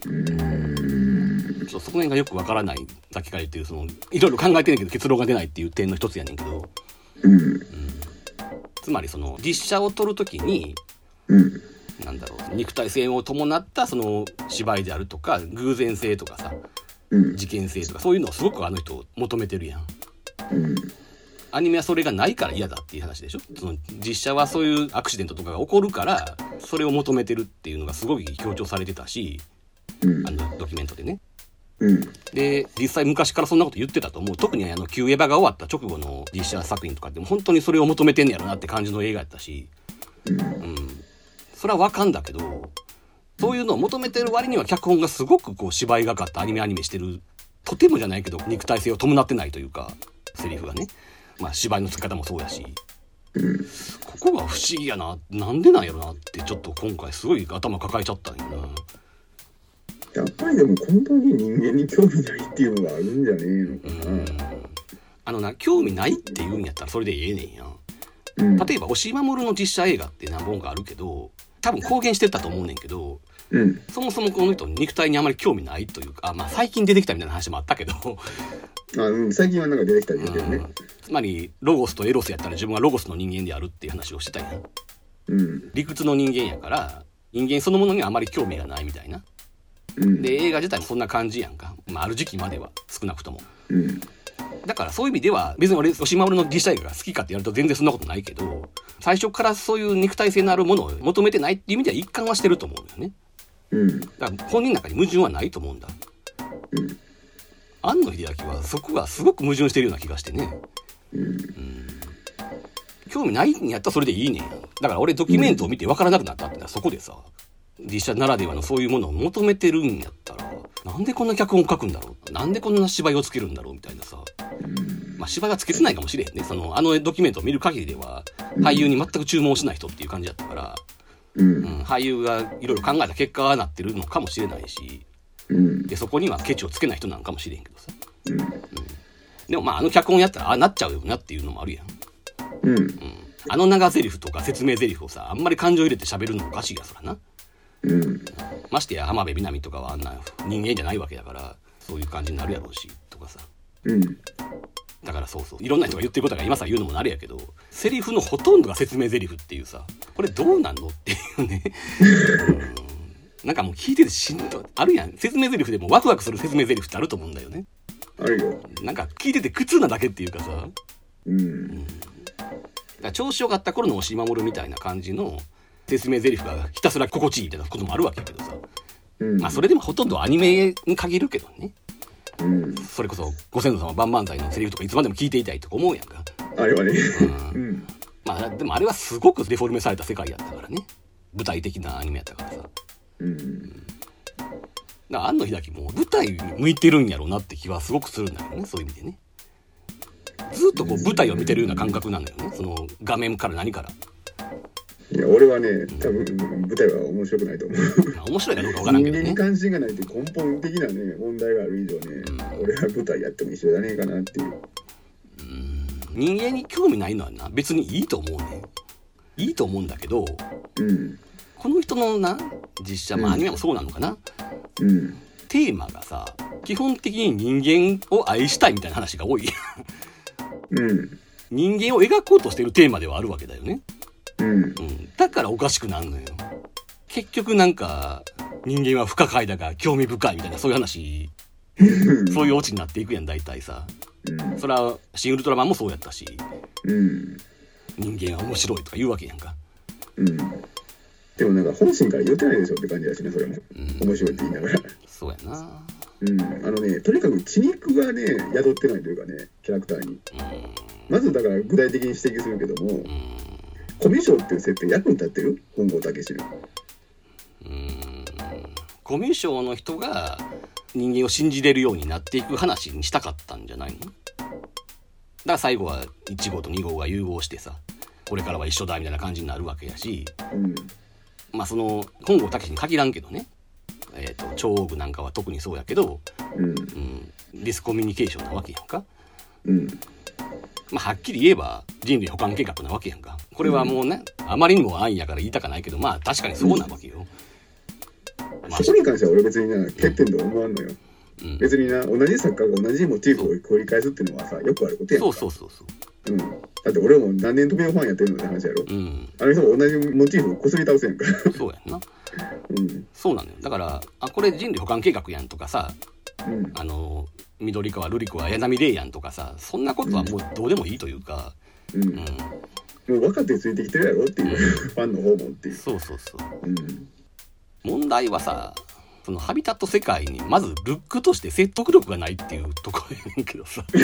ょっとそこら辺がよくわからないさっきから言ってるそのいろいろ考えてんけど結論が出ないっていう点の一つやねんけど。うん。つまりその実写を撮る時にうんなんだろう肉体性を伴ったその芝居であるとか偶然性とかさうん。事件性とかそういうのをすごくあの人求めてるやん。うん。アニメはそれがないから嫌だっていう話でしょ？その実写はそういうアクシデントとかが起こるからそれを求めてるっていうのがすごい強調されてたしうん。あのドキュメントでね。うん。で実際昔からそんなこと言ってたと思う。特にあの旧エヴァが終わった直後の実写作品とかでも本当にそれを求めてんねやろなって感じの映画やったし。うん。うんそれはわかんだけどそういうのを求めてる割には脚本がすごくこう芝居がかったアニメアニメしてるとてもじゃないけど肉体性を伴ってないというかセリフがね。まあ芝居の付け方もそうやし。うんここが不思議やな。なんでなんやろなってちょっと今回すごい頭抱えちゃったんよな。やっぱりでも根本に人間に興味ないっていうのがあるんじゃねえのうん。かな。あのな興味ないって言うんやったらそれでええねんや。んうん、例えば押井守の実写映画って何本かあるけど多分公言してたと思うねんけどうん、そもそもこの人肉体にあまり興味ないというかあまあ最近出てきたみたいな話もあったけど。あうん、最近はなんか出てきたりだけどね。うん。つまりロゴスとエロスやったら自分はロゴスの人間であるっていう話をしてたやん。うん、理屈の人間やから人間そのものにはあまり興味がないみたいな。うん、で映画自体もそんな感じやんか、まあ、ある時期までは少なくとも。うん、だからそういう意味では別に俺押井守の実写映画が好きかって言われると全然そんなことないけど最初からそういう肉体性のあるものを求めてないっていう意味では一貫はしてると思うんだよね。うん、だから本人の中に矛盾はないと思うんだ。うん、庵野秀明はそこがすごく矛盾してるような気がしてね。うん、興味ないんやったらそれでいいねん。だから俺ドキュメントを見て分からなくなったってのはそこでさ実写ならではのそういうものを求めてるんやったらなんでこんな脚本書くんだろう？なんでこんな芝居をつけるんだろう？みたいなさ。まあ芝居はつけてないかもしれへんね。そのあのドキュメントを見る限りでは俳優に全く注文しない人っていう感じだったから、う、うん。ん、俳優がいろいろ考えた結果はなってるのかもしれないしうん、でそこにはケチをつけない人なんかもしれへんけどさ。うん、でもまああの脚本やったらああなっちゃうよなっていうのもあるやん。うん、あの長台詞とか説明台詞をさあんまり感情入れて喋るのもおかしいやそらなうん、ましてや浜辺美波とかはあんな人間じゃないわけだからそういう感じになるやろうしとかさ。うん、だからそうそう。いろんな人が言ってることが今さ言うのもあれやけどセリフのほとんどが説明台詞っていうさこれどうなんのっていうね。うん。なんかもう聞いててしんどい。あるやん。説明台詞でもワクワクする説明台詞ってあると思うんだよね。あるよ。なんか聞いてて苦痛なだけっていうかさ。だかうん、ら調子よかった頃の押し守るみたいな感じの説明台詞がひたすら心地いいみたいなこともあるわけやけどさ。うん、まあそれでもほとんどアニメに限るけどね。うん、それこそご先祖様万々歳のセリフとかいつまでも聞いていたいとか思うやんか。あれはね。ううん、まあでもあれはすごくデフォルメされた世界やったからね。舞台的なアニメやったからさ。うん、ら庵野秀明も舞台に向いてるんやろうなって気はすごくするんだよね。そういう意味でね。ずっとこう舞台を見てるような感覚なんだよね。その画面から何からいや、俺はね、多分舞台は面白くないと思う。まあ面白いかどうかわからんけどね。人間に関心がないって根本的なね、問題がある以上ね、俺は舞台やっても一緒じゃねえかなっていう。人間に興味ないのはな別にいいと思うね。いいと思うんだけどうん、この人のな実写まあアニメもそうなのかな、うん、テーマがさ基本的に人間を愛したいみたいな話が多いうん、人間を描こうとしてるテーマではあるわけだよね、うん、うん、だからおかしくなるのよ。結局なんか人間は不可解だが興味深いみたいなそういう話。そういうオチになっていくやん大体さ。うん、それは「シン・ウルトラマン」もそうやったし。うん、人間は面白いとか言うわけやんか。うん。でもなんか本心から言ってないでしょって感じだしね、それも。うん。面白いって言いながら。そうやな。うん、あのね、とにかく血肉がね、宿ってないというかね、キャラクターに。まずだから具体的に指摘するけども、うんコミュ障っていう設定役に立ってる？本郷武史の。うん。コミュ障の人が人間を信じれるようになっていく話にしたかったんじゃないの？だから最後は1号と2号が融合してさこれからは一緒だみたいな感じになるわけやしうん、まあその本郷武に限らんけどね。えー、と超大部なんかは特にそうやけど、うん、うん、ディスコミュニケーションなわけやんか、うん、まあ、はっきり言えば人類補完計画なわけやんかこれはもうね、あまりにも安易やから言いたかないけどまあ確かにそうなわけよ、まあそこに関しては俺別にな、欠点とは思わんのよ。うん、別にな、同じ作家が同じモチーフを繰り返すっていうのはさ、よくあることやんそうそうそうそう。うん。だって俺も何年時のファンやってるのって話やろ。うん。あの人も同じモチーフをこすり倒せんか。ら。そうやんな。うん、そうなのよ。だからあこれ人類補完計画やんとかさうん、あの緑川瑠璃子は綾波レイやんとかさそんなことはもうどうでもいいというか、うん。うん、もう分かってついてきてるやろっていう、ファンの方もっていう。そうそうそう。うん。問題はさそのハビタット世界にまずルックとして説得力がないっていうところやねんけどさ。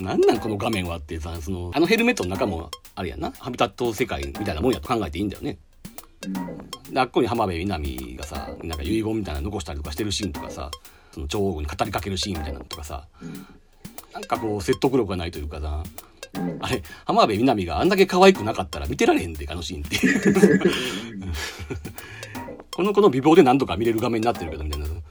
なんなんこの画面はってさそのあのヘルメットの中もあれやな。ハビタット世界みたいなもんやと考えていいんだよね。であっこに浜辺美波がさなんか遺言みたいなの残したりとかしてるシーンとかさその女王に語りかけるシーンみたいなのとかさ。なんかこう説得力がないというかさうんあれ浜辺美波があんだけ可愛くなかったら見てられへんであのシーンって。この子の美貌で何度か見れる画面になってるけどみたいな、うん。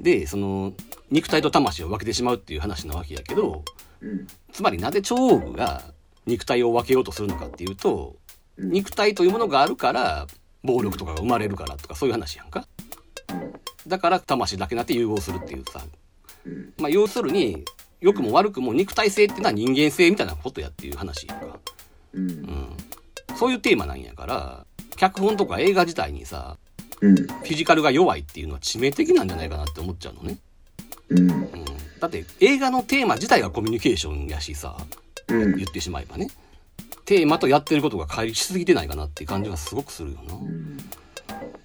でその肉体と魂を分けてしまうっていう話なわけやけどうん。つまりなぜ超王具が肉体を分けようとするのかっていうと肉体というものがあるから暴力とかが生まれるからとかそういう話やんか。だから魂だけなって融合するっていうさ。うん。まあ要するに良くも悪くも肉体性っていうのは人間性みたいなことやっていう話やんか、うん。うん、そういうテーマなんやから脚本とか映画自体にさうん。フィジカルが弱いっていうのは致命的なんじゃないかなって思っちゃうのね、うん。うん、だって映画のテーマ自体がコミュニケーションやしさうん。言ってしまえばね。テーマとやってることが乖離しすぎてないかなって感じがすごくするよな、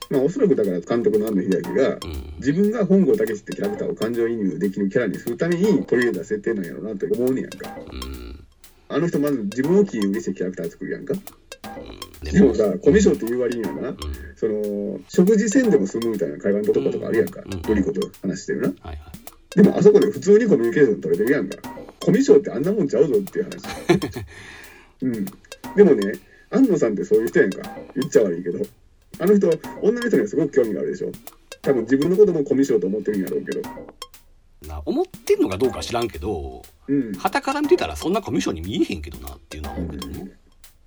まあおそらくだから監督の安野秀明がうん。自分が本郷武史ってキャラクターを感情移入できるキャラにするために取り入れた設定なんやろうなって思うねやんか。うん。あの人まず自分を切り売りしてキャラクター作るやんか。ででもさコミュ障っていう割にはなうん。その食事せんでも済むみたいな会話のとことかあるやんか。うん。ドリコと話してるな。はいはい。でもあそこで普通にコミュニケーション取れてるやんか。コミュ障ってあんなもんちゃうぞっていう話。うん。でもね安野さんってそういう人やんか。言っちゃ悪いけどあの人女の人にはすごく興味があるでしょ。多分自分のこともコミュ障と思ってるんやろうけど。な思ってんのかどうか知らんけどうん。旗から見てたらそんなコミュ障に見えへんけどなっていうのは思うけどね、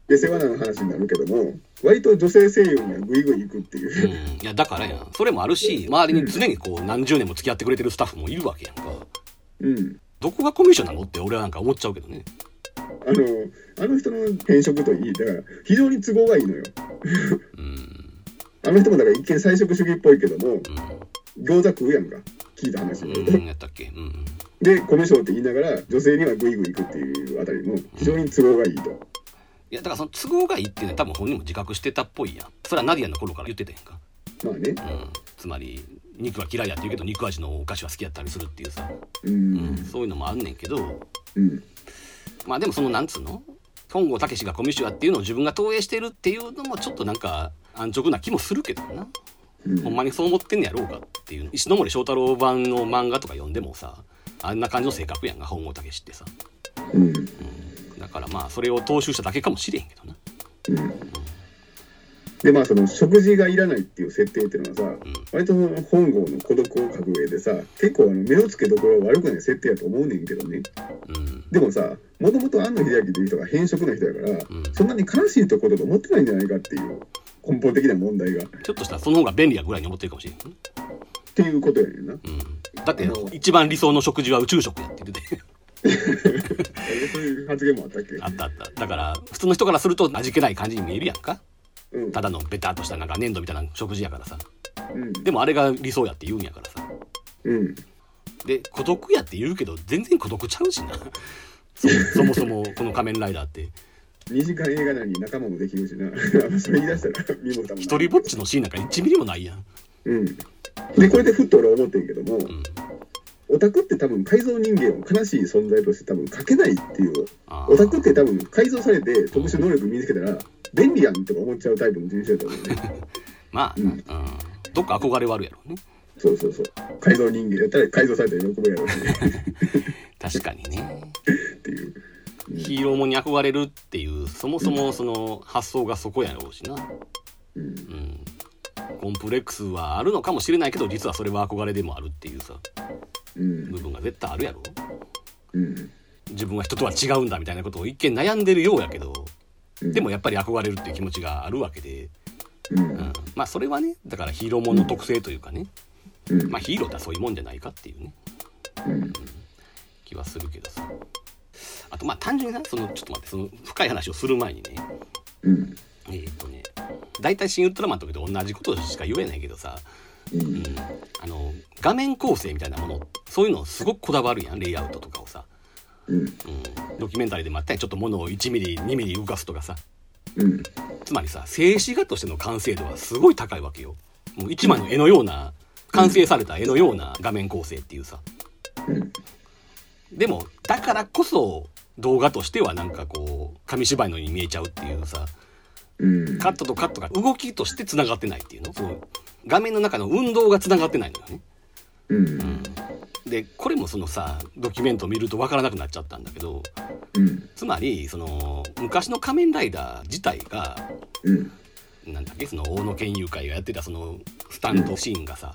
で世話なの話になるけども割と女性声優にはグイグイ行くっていう。う、ん、いやだからやん。それもあるし周りに常にこう何十年も付き合ってくれてるスタッフもいるわけやんか。うん、どこがコミュ障なのって俺はなんか思っちゃうけどね。あのあの人の転職といいだから非常に都合がいいのよ。うんあの人もだから一見菜食主義っぽいけどもう餃子食うやんか。聞いた話。によると、ん、うん、やったっけ？うんでコミュ障って言いながら女性にはグイグイ行くっていうあたりも非常に都合がいいと、いやだからその都合がいいっていうのは多分本人も自覚してたっぽいやん。それはナディアの頃から言ってたやんか、まあね。うん、つまり肉は嫌いやって言うけど肉味のお菓子は好きやったりするっていうさ、うん。うん、そういうのもあんねんけど。うん。まあでもそのなんつうの？本郷武がコミュ障やっていうのを自分が投影してるっていうのもちょっとなんか安直な気もするけどな、うん。ほんまにそう思ってんねやろうかっていう。石ノ森章太郎版の漫画とか読んでもさあんな感じの性格やんが本郷武ってさ。うん。だからまあそれを踏襲しただけかもしれんけどな。うん。でまあその食事がいらないっていう設定っていうのはさ、割とその本郷の孤独を書く上でさ結構あの目をつけどころ悪くない設定やと思うねんけどね。うん。でもさもともと安野秀明っていう人が偏食の人やから、うん。そんなに悲しいところと思ってないんじゃないかっていう根本的な問題が。っちょっとしたらその方が便利やぐらいに思ってるかもしれん。よねていうことやねんな。うん。だって一番理想の食事は宇宙食やって言ってて。そういう発言もあったっけ？あったあった。だから普通の人からすると味気ない感じに見えるやんか。うん。ただのベタっとしたなんか粘土みたいな食事やからさ。うん。でもあれが理想やって言うんやからさ。うん。で孤独やって言うけど全然孤独ちゃうしな。そそもそもこの仮面ライダーって2時間映画内に仲間もできるしな。それ言い出したら 身も蓋も一人ぼっちのシーンなんか1ミリもないやん。うん。でこれでふっと俺思ってんけども、ん。オタクって多分改造人間を悲しい存在として多分書けないっていうオタクって多分改造されて特殊能力身につけたら便利やんって思っちゃうタイプの人種だと思うね。まあ、ううん。ん。どっか憧れはあるやろうね。そうそうそう。改造人間やったら改造されたら喜ぶやろうしね。確かにね。っていうヒーローもんに憧れるっていうそもそもその発想がそこやろうしな、うん。うん、コンプレックスはあるのかもしれないけど実はそれは憧れでもあるっていうさうん。部分が絶対あるやろ。うん。自分は人とは違うんだみたいなことを一見悩んでるようやけどうん。でもやっぱり憧れるっていう気持ちがあるわけで、うん。うん、まあそれはねだからヒーローもんの特性というかね、うん。まあヒーローってそういうもんじゃないかっていうね。うん。気はするけどさあとまあ単純になそのちょっと待ってその深い話をする前にね。うん。えーっ、とね大体「新ウルトラマン」とかと同じことしか言えないけどさ、うん。うん、あの画面構成みたいなものそういうのすごくこだわるやんレイアウトとかをさ、うん。うん、ドキュメンタリーでもあったやんちょっと物を1ミリ2ミリ動かすとかさ。うん。つまりさ静止画としての完成度はすごい高いわけよ。もう一枚の絵のような完成された絵のような画面構成っていうさ。うん。でもだからこそ動画としてはなんかこう紙芝居のように見えちゃうっていうさうん。カットとカットが動きとしてつながってないっていうの？その画面の中の運動がつながってないのよね。うん。でこれもそのさドキュメントを見ると分からなくなっちゃったんだけどうん。つまりその昔の仮面ライダー自体がうん。なんだっけ？その大野県友会がやってたそのスタントシーンがさ、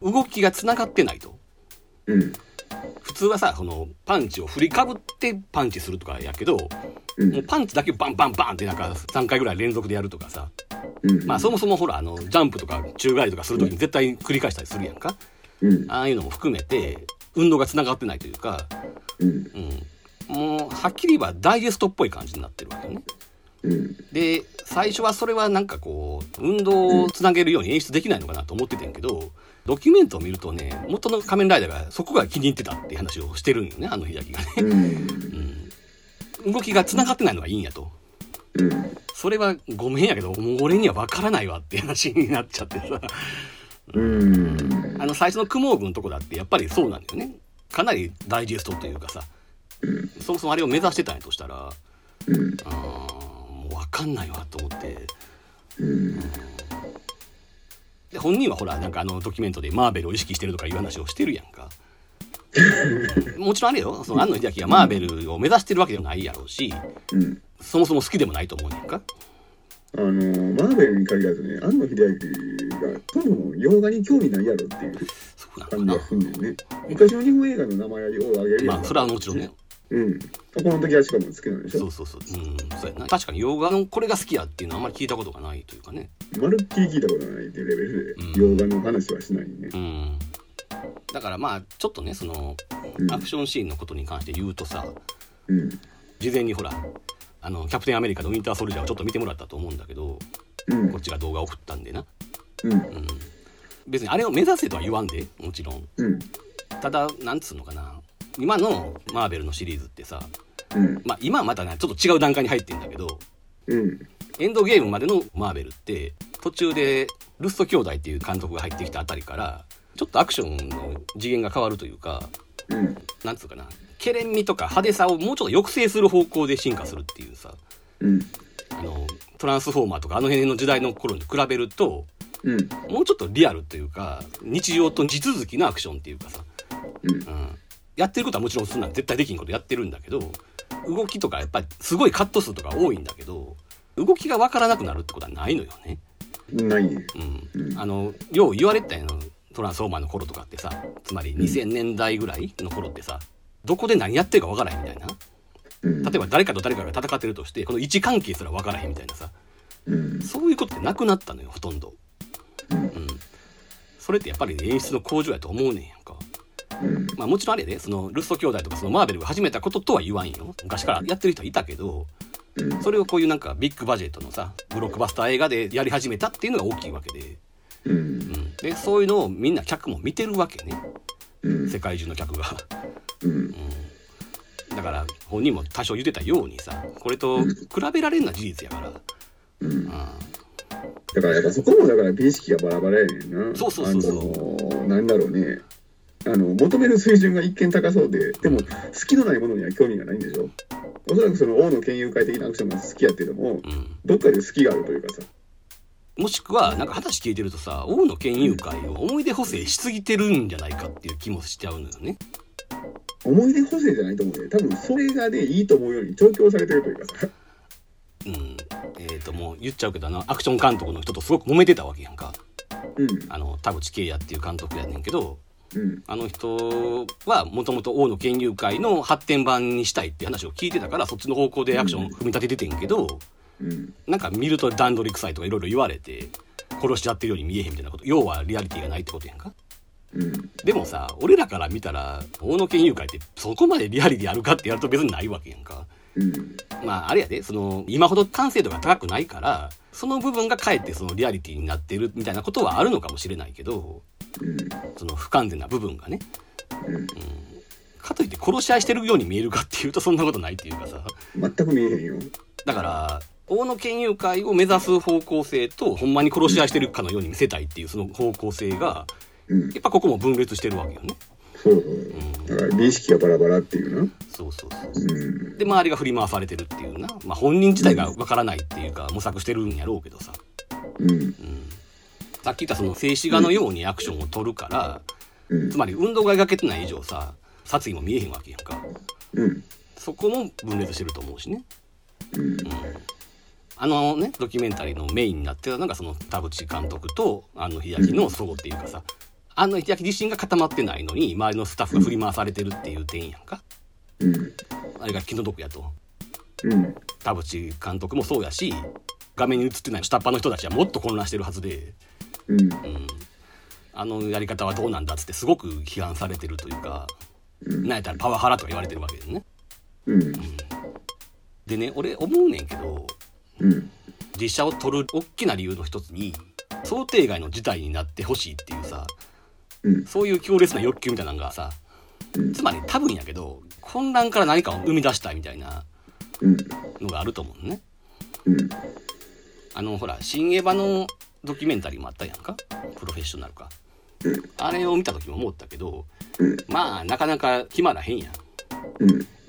動きがつながってないと。うん普通はさそのパンチを振りかぶってパンチするとかやけど、うん。もうパンチだけバンバンバンってなんか3回ぐらい連続でやるとかさうん。まあそもそもほらあのジャンプとか宙返りとかする時に絶対繰り返したりするやんか。うん。ああいうのも含めて運動がつながってないというか、うん。うん、もうはっきり言えばダイジェストっぽい感じになってるわけよね。うん。で最初はそれはなんかこう運動をつなげるように演出できないのかなと思ってたんやけどドキュメントを見るとね元の仮面ライダーがそこが気に入ってたっていう話をしてるんよねあの秀明がね、うん。動きがつながってないのがいいんやと。うん。それはごめんやけどもう俺には分からないわって話になっちゃってさ。うん。あの最初の雲軍のとこだってやっぱりそうなんだよね。かなりダイジェストというかさ。そもそもあれを目指してたんやとしたらうん。あーもう分かんないわと思って。うんで本人はほらなんかあのドキュメントでマーベルを意識してるとかいう話をしてるやんか。もちろんあれよ。その庵野秀明がマーベルを目指してるわけでもないやろうしうん。そもそも好きでもないと思うねんか。あのマーベルに限らずね庵野秀明がそもそも洋画に興味ないやろっていう感じがすんねんね。昔の日本映画の名前を挙げるやんまあそれはもちろんねうん。この時はしかも好きなんでしょそうそうそう。うん。そうやな。確かに洋画のこれが好きやっていうのはあんまり聞いたことがないというかね。まるっきり聞いたことがないっていうレベルでうん。洋画の話はしないね。うん。だからまあちょっとねそのうん。アクションシーンのことに関して言うとさうん。事前にほらあのキャプテンアメリカのウィンターソルジャーをちょっと見てもらったと思うんだけどうん。こっちが動画を送ったんでな、うん。うん、別にあれを目指せとは言わんでもちろん。うん。ただなんつうのかな今のマーベルのシリーズってさうん。まあ今はまたねちょっと違う段階に入ってんだけどうん。エンドゲームまでのマーベルって途中でルッソ兄弟っていう監督が入ってきたあたりからちょっとアクションの次元が変わるというかうん。なんつうかなケレン味とか派手さをもうちょっと抑制する方向で進化するっていうさうん。あのトランスフォーマーとかあの辺の時代の頃に比べるとうん。もうちょっとリアルというか日常と地続きのアクションっていうかさ、うん。うん、やってることはもちろんそんな絶対できんことやってるんだけど動きとかやっぱりすごいカット数とか多いんだけど動きがわからなくなるってことはないのよね。ないね。うん。うん。あのよう言われてたんやのトランスフォーマーの頃とかってさつまり2000年代ぐらいの頃ってさどこで何やってるかわからへんみたいな。うん。例えば誰かと誰かが戦ってるとしてこの位置関係すらわからへんみたいなさ。うん。そういうことってなくなったのよほとんど。うん。うん、それってやっぱり演出の向上やと思うねんやんか。うんまあもちろんあれで、そのルッソ兄弟とかそのマーベルが始めたこととは言わんよ。昔からやってる人はいたけど、うんそれをこういうなんかビッグバジェットのさ、ブロックバスター映画でやり始めたっていうのが大きいわけで。うんうん。で、そういうのをみんな客も見てるわけね。うん世界中の客が。うんだから本人も多少言ってたようにさ、これと比べられるのは事実やから。うんうん。だからやっぱそこもだから美意識がバラバラやねんなそうそうそうそうなんだろうねあの求める水準が一見高そうででも好きのないものには興味がないんでしょおそらくその王の県友会的なアクションが好きやってでもうん。どっかで好きがあるというかさもしくは、なんか話聞いてるとさ、王の県友会を思い出補正しすぎてるんじゃないかっていう気もしちゃうのよね。思い出補正じゃないと思うね多分それがねいいと思うように調教されてるというかさうん。えっ、と、もう言っちゃうけど、あの、アクション監督の人とすごく揉めてたわけやんか。うんあの、田口圭也っていう監督やねんけど、うんあの人はもともと王の県友会の発展版にしたいって話を聞いてたから、そっちの方向でアクション組み立てててんけど、うんなんか見ると段取り臭いとかいろいろ言われて、殺しちゃってるように見えへんみたいなこと。要はリアリティがないってことやんか。うんでもさ、俺らから見たら、王の県友会ってそこまでリアリティあるかってやると別にないわけやんか。うんまあ、あれやで、その、今ほど完成度が高くないから、その部分がかえってそのリアリティになってるみたいなことはあるのかもしれないけど、うんその不完全な部分がね。うんかといって殺し合いしてるように見えるかっていうとそんなことないっていうかさ。全く見えへんよだから、大野県友会を目指す方向性と、ほんまに殺し合いしてるかのように見せたいっていうその方向性が、うんやっぱここも分裂してるわけよね。そうそうだから美意識がバラバラっていうなそうそうそう。うんで、周りが振り回されてるっていうな。まあ本人自体がわからないっていうか模索してるんやろうけどさ。うんさっき言ったその静止画のようにアクションを取るから、うんつまり運動が描けてない以上さ、殺意も見えへんわけやんか。うんそこも分裂してると思うしね。うんあのねドキュメンタリーのメインになってるのがその田淵監督と安野秀明の祖母っていうかさ、安野秀明自身が固まってないのに周りのスタッフが振り回されてるっていう点やんか、うん。あれが気の毒やとうん。田淵監督もそうやし画面に映ってない下っ端の人たちはもっと混乱してるはずで、うん。うん、あのやり方はどうなんだっつってすごく批判されてるというか、なんやったらパワハラとか言われてるわけですねうん。でね俺思うねんけどうん。実写を撮る大きな理由の一つに想定外の事態になってほしいっていうさうん。そういう強烈な欲求みたいなのがさうんつまり多分やけど混乱から何かを生み出したいみたいなうん。のがあると思うのねうん。あのほら新エヴァのドキュメンタリーもあったやんか？プロフェッショナルかうん。あれを見た時も思ったけどうん。まあなかなか決まらへんやん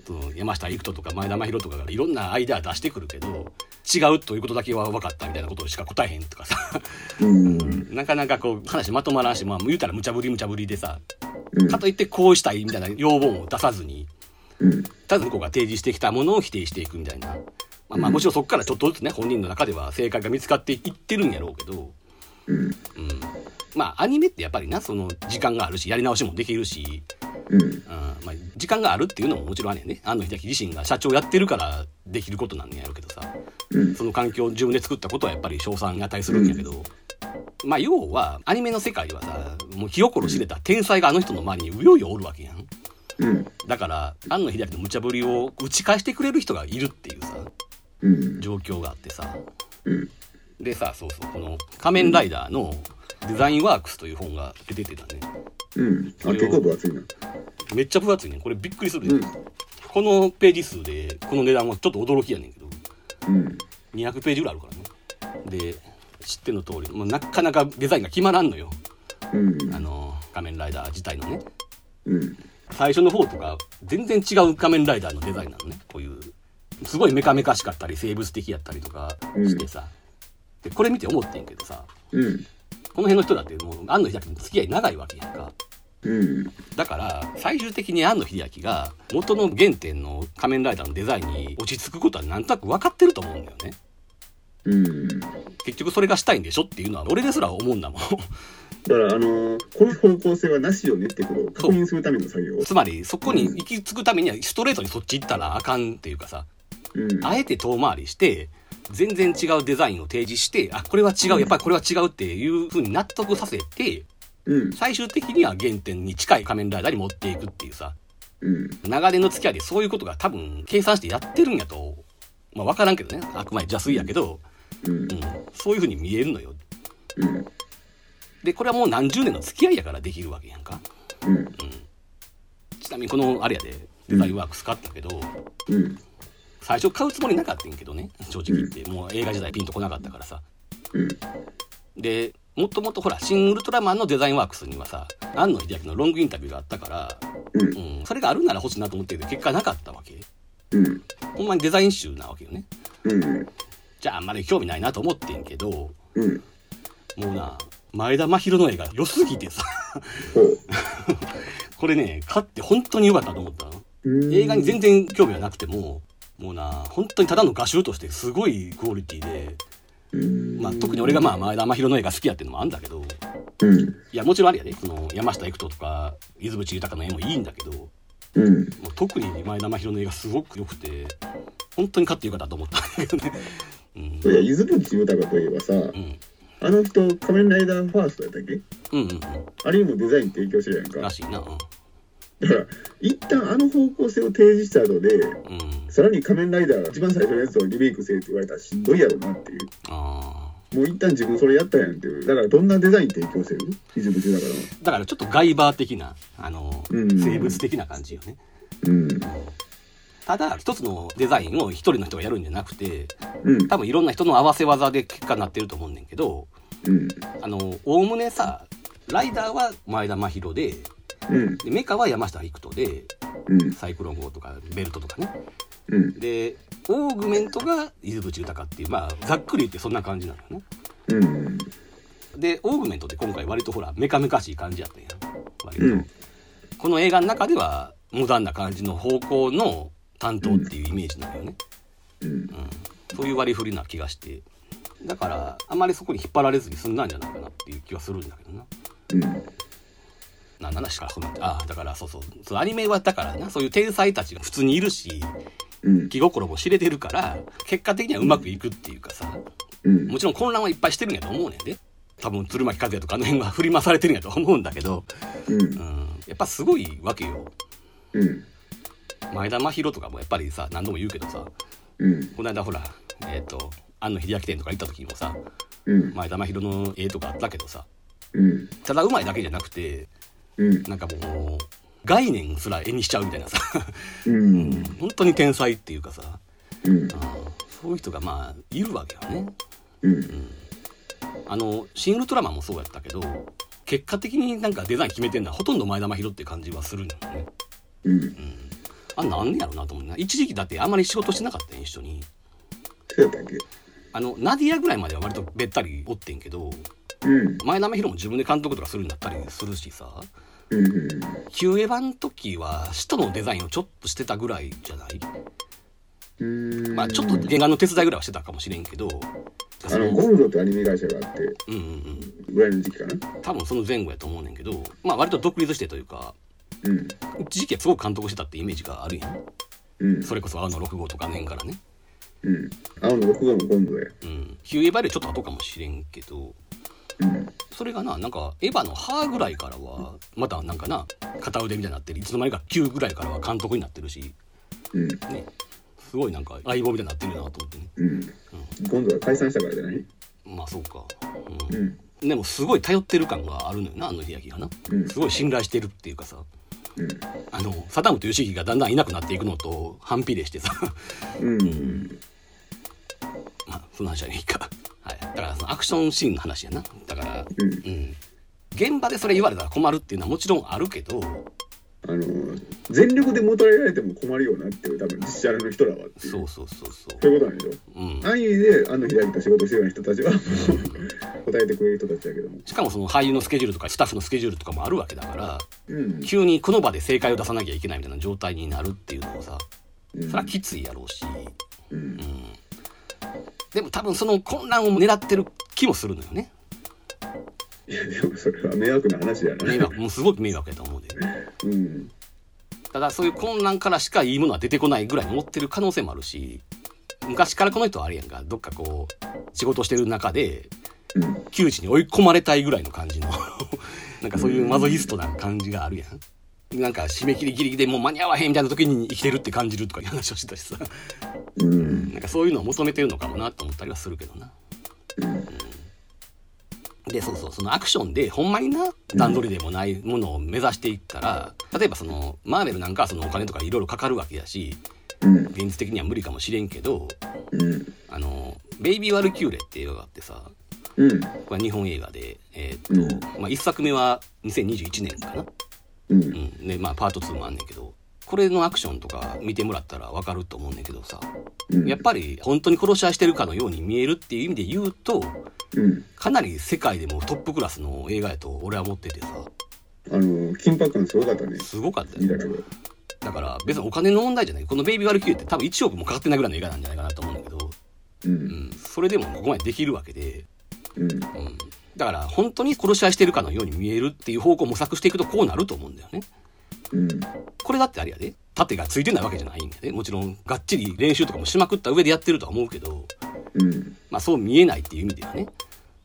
うん。山下育人とか前田真宏とかがいろんなアイデア出してくるけど違うということだけは分かったみたいなことしか答えへんとかさうん。なかなかこう話まとまらんしまあ言うたら無茶ぶり無茶ぶりでさうん。かといってこうしたいみたいな要望を出さずにうん。ただ向こうが提示してきたものを否定していくみたいな、まあ、まあもちろんそこからちょっとずつね本人の中では正解が見つかっていってるんやろうけど、うん。うん、まあアニメってやっぱりなその時間があるしやり直しもできるし、うん。うんまあ、時間があるっていうのももちろんあんねんね安野秀明自身が社長やってるからできることなんねやろうけどさうん。その環境を自分で作ったことはやっぱり称賛に値するんやけど、まあ要はアニメの世界はさもう気心知れた天才があの人の周りにうようよおるわけやん。うん。だから安野秀明の無茶ぶりを打ち返してくれる人がいるっていうさうん。状況があってさうん。でさそうそうこの「仮面ライダー」のデザインワークスという本が出ててたねうん。あ、結構分厚いな。めっちゃ分厚いねこれびっくりするね、うん。このページ数でこの値段はちょっと驚きやねんけどうん。200ページぐらいあるからねで知っての通り、まあ、なかなかデザインが決まらんのようん。あの仮面ライダー自体のねうん。最初の方とか全然違う仮面ライダーのデザインなのねこういうすごいメカメカしかったり生物的やったりとかしてさ、でこれ見て思ってんけどさうん。この辺の人だってもう安野秀明と付き合い長いわけやんかうん。だから最終的に安野秀明が元の原点の仮面ライダーのデザインに落ち着くことはなんとなく分かってると思うんだよねうん。結局それがしたいんでしょっていうのは俺ですら思うんだもんだから、あのーこの方向性はなしよねってことを確認するための作業。つまりそこに行き着くためにはストレートにそっち行ったらあかんっていうかさうん。あえて遠回りして全然違うデザインを提示してあこれは違うやっぱりこれは違うっていう風に納得させてうん。最終的には原点に近い仮面ライダーに持っていくっていうさうん。長年の付き合いでそういうことが多分計算してやってるんやとまあ分からんけどねあくまで邪推やけど、うんうん、そういう風に見えるのようん。でこれはもう何十年の付き合いやからできるわけやんかうん。ちなみにこのあれやでデザインワークス買ったけど、うん。最初買うつもりなかったんやけどね正直言って、もう映画時代ピンとこなかったからさうん。でもともとほら「シン・ウルトラマン」のデザインワークスにはさ庵野秀明のロングインタビューがあったから、うんうん、それがあるなら欲しいなと思ってるけど結果なかったわけうん。ほんまにデザイン集なわけよねうん。じゃああんまり興味ないなと思ってんけどうん。もうな前田真宏の絵が良すぎてさ。これね買って本当に良かったと思ったのうん映画に全然興味はなくてももうな本当にただの画集としてすごいクオリティで、うん。まあ、特に俺がまあ前田真宏の絵が好きやっていうのもあるんだけどうん。いやもちろんあれやでその山下育人とか伊豆淵豊の絵もいいんだけどうん。もう特に前田真宏の絵がすごく良くて本当に買ってよかったと思ったんだけどね。うんいや、ゆずぶち豊といえばさ、うんあの人、仮面ライダーファーストやったっけ？うんうんあれにもデザイン提供してるやんか。うんらしいな。うんだから、一旦あの方向性を提示した後で、うんさらに仮面ライダーが一番最初のやつをリメイクせえって言われたらしんどいやろなっていう。あもう一旦自分それやったやんっていう。だからどんなデザイン提供してる？ゆずぶち豊の。ーだからちょっとガイバー的なあの、うん生物的な感じよね。うん。ただ一つのデザインを一人の人がやるんじゃなくてうん。多分いろんな人の合わせ技で結果になってると思うねんけどうん。あのおおむねさライダーは前田真宏でうん。でメカは山下育人でうん。サイクロン号とかベルトとかねうん。でオーグメントが伊豆淵豊っていうまあざっくり言ってそんな感じなのよねうん。でオーグメントって今回割とほらメカメカしい感じやったんや割と、うん。この映画の中ではモダンな感じの方向の担当っていうイメージなのよね、うん。そういう割り振りな気がしてだからあまりそこに引っ張られずに済んだんじゃないかなっていう気はするんだけどな。うん何の話からそうなってああだからそうそうそうアニメはだからなそういう天才たちが普通にいるしうん。気心も知れてるから結果的にはうまくいくっていうかさうん。もちろん混乱はいっぱいしてるんやと思うねんで。多分鶴巻和也とかあの辺は振り回されてるんやと思うんだけど、うん。うん、やっぱすごいわけよ。うん。前田真宏とかもやっぱりさ何度も言うけどさうん。この間ほらえっ、と庵野秀明店とか行った時もさうん。前田真宏の絵とかあったけどさうん。ただうまいだけじゃなくてうん。なんかもう概念すら絵にしちゃうみたいなさ。うん。本当に天才っていうかさ。うん。そういう人がまあいるわけよね。うん。あの「シン・ウルトラマン」もそうやったけど結果的になんかデザイン決めてんのはほとんど前田真宏って感じはするんだよね。うん。あなんでやろうなと思うな一時期だってあんまり仕事してなかったよ一緒に。あのナディアぐらいまでは割とべったりおってんけどうん前田真宏も自分で監督とかするんだったりするしさ。旧エヴァの時は使徒のデザインをちょっとしてたぐらいじゃない？うん。まあちょっと原画の手伝いぐらいはしてたかもしれんけどあのゴムロってアニメ会社があってうんうんうん。ぐらいの時期かな。多分その前後やと思うねんけどまあ割と独立してというかうん。一時期はすごく監督してたってイメージがあるやん。うん。それこそ青の6号とか年からね。うん。青の6号もゴムロや。うん。ヒューエヴァよりちょっと後かもしれんけどうんそれがななんかエヴァの歯ぐらいからはまたなんかな片腕みたいになってるいつの間にか9ぐらいからは監督になってるしうん。ね。すごいなんか相棒みたいになってるなと思ってね。うん。今度は解散したからじゃない？まあそうか、ううん。ん、でもすごい頼ってる感があるのよなあの秀明がな。うん。すごい信頼してるっていうかさ。うん。あのサダムと義行がだんだんいなくなっていくのと反比例してさ。うん。まあその話はいいかはい。だからそのアクションシーンの話やな。だからうん。うん。現場でそれ言われたら困るっていうのはもちろんあるけどあの全力で求められても困るよなっていう多分実写の人らはそうそうそうそう。そういうことなんでしょうん。ああいう意味であの左と仕事してるような人たちは 答えてくれる人たちだけども。しかもその俳優のスケジュールとかスタッフのスケジュールとかもあるわけだからうん。急にこの場で正解を出さなきゃいけないみたいな状態になるっていうのもさうん。それはきついやろうし、うん。うん、でも多分その混乱を狙ってる気もするのよね。いやでもそれは迷惑な話やな。迷惑もうすごく迷惑やと思うで。うん。ただそういう混乱からしかいいものは出てこないぐらい持ってる可能性もあるし昔からこの人はあれやんかどっかこう仕事してる中でうん。窮地に追い込まれたいぐらいの感じの なんかそういうマゾヒストな感じがあるやんなんか締め切りギリギリでもう間に合わへんみたいな時に生きてるって感じるとかいう話をしてたしさ。うん。なんかそういうのを求めてるのかもなと思ったりはするけどな。うんでそうそうそのアクションでほんまにな段取りでもないものを目指していったら例えばそのマーベルなんかはそのお金とかいろいろかかるわけやしうん。現実的には無理かもしれんけどうん。あの「ベイビー・ワルキューレ」って映画があってさうん。これは日本映画でえーっと、まあ、1作目は2021年かな、うん。うん。でまあ、パート2もあんねんけどこれのアクションとか見てもらったら分かると思うねんけどさうん。やっぱり本当に殺し合いしてるかのように見えるっていう意味で言うとうん。かなり世界でもトップクラスの映画やと俺は思っててさ。あの緊迫感すごかったね。すごかったよ。だから別にお金の問題じゃない。この「ベイビー・ワルキューレ」って多分1億もかかってないぐらいの映画なんじゃないかなと思うんだけど、ううんん、それでもここまでできるわけで、うん。うん、だから本当に殺し合いしてるかのように見えるっていう方向を模索していくとこうなると思うんだよね。うん。これだってあれやで。盾がついてないわけじゃないんだよね。もちろんがっちり練習とかもしまくった上でやってるとは思うけど。うん。まあそう見えないっていう意味ではね。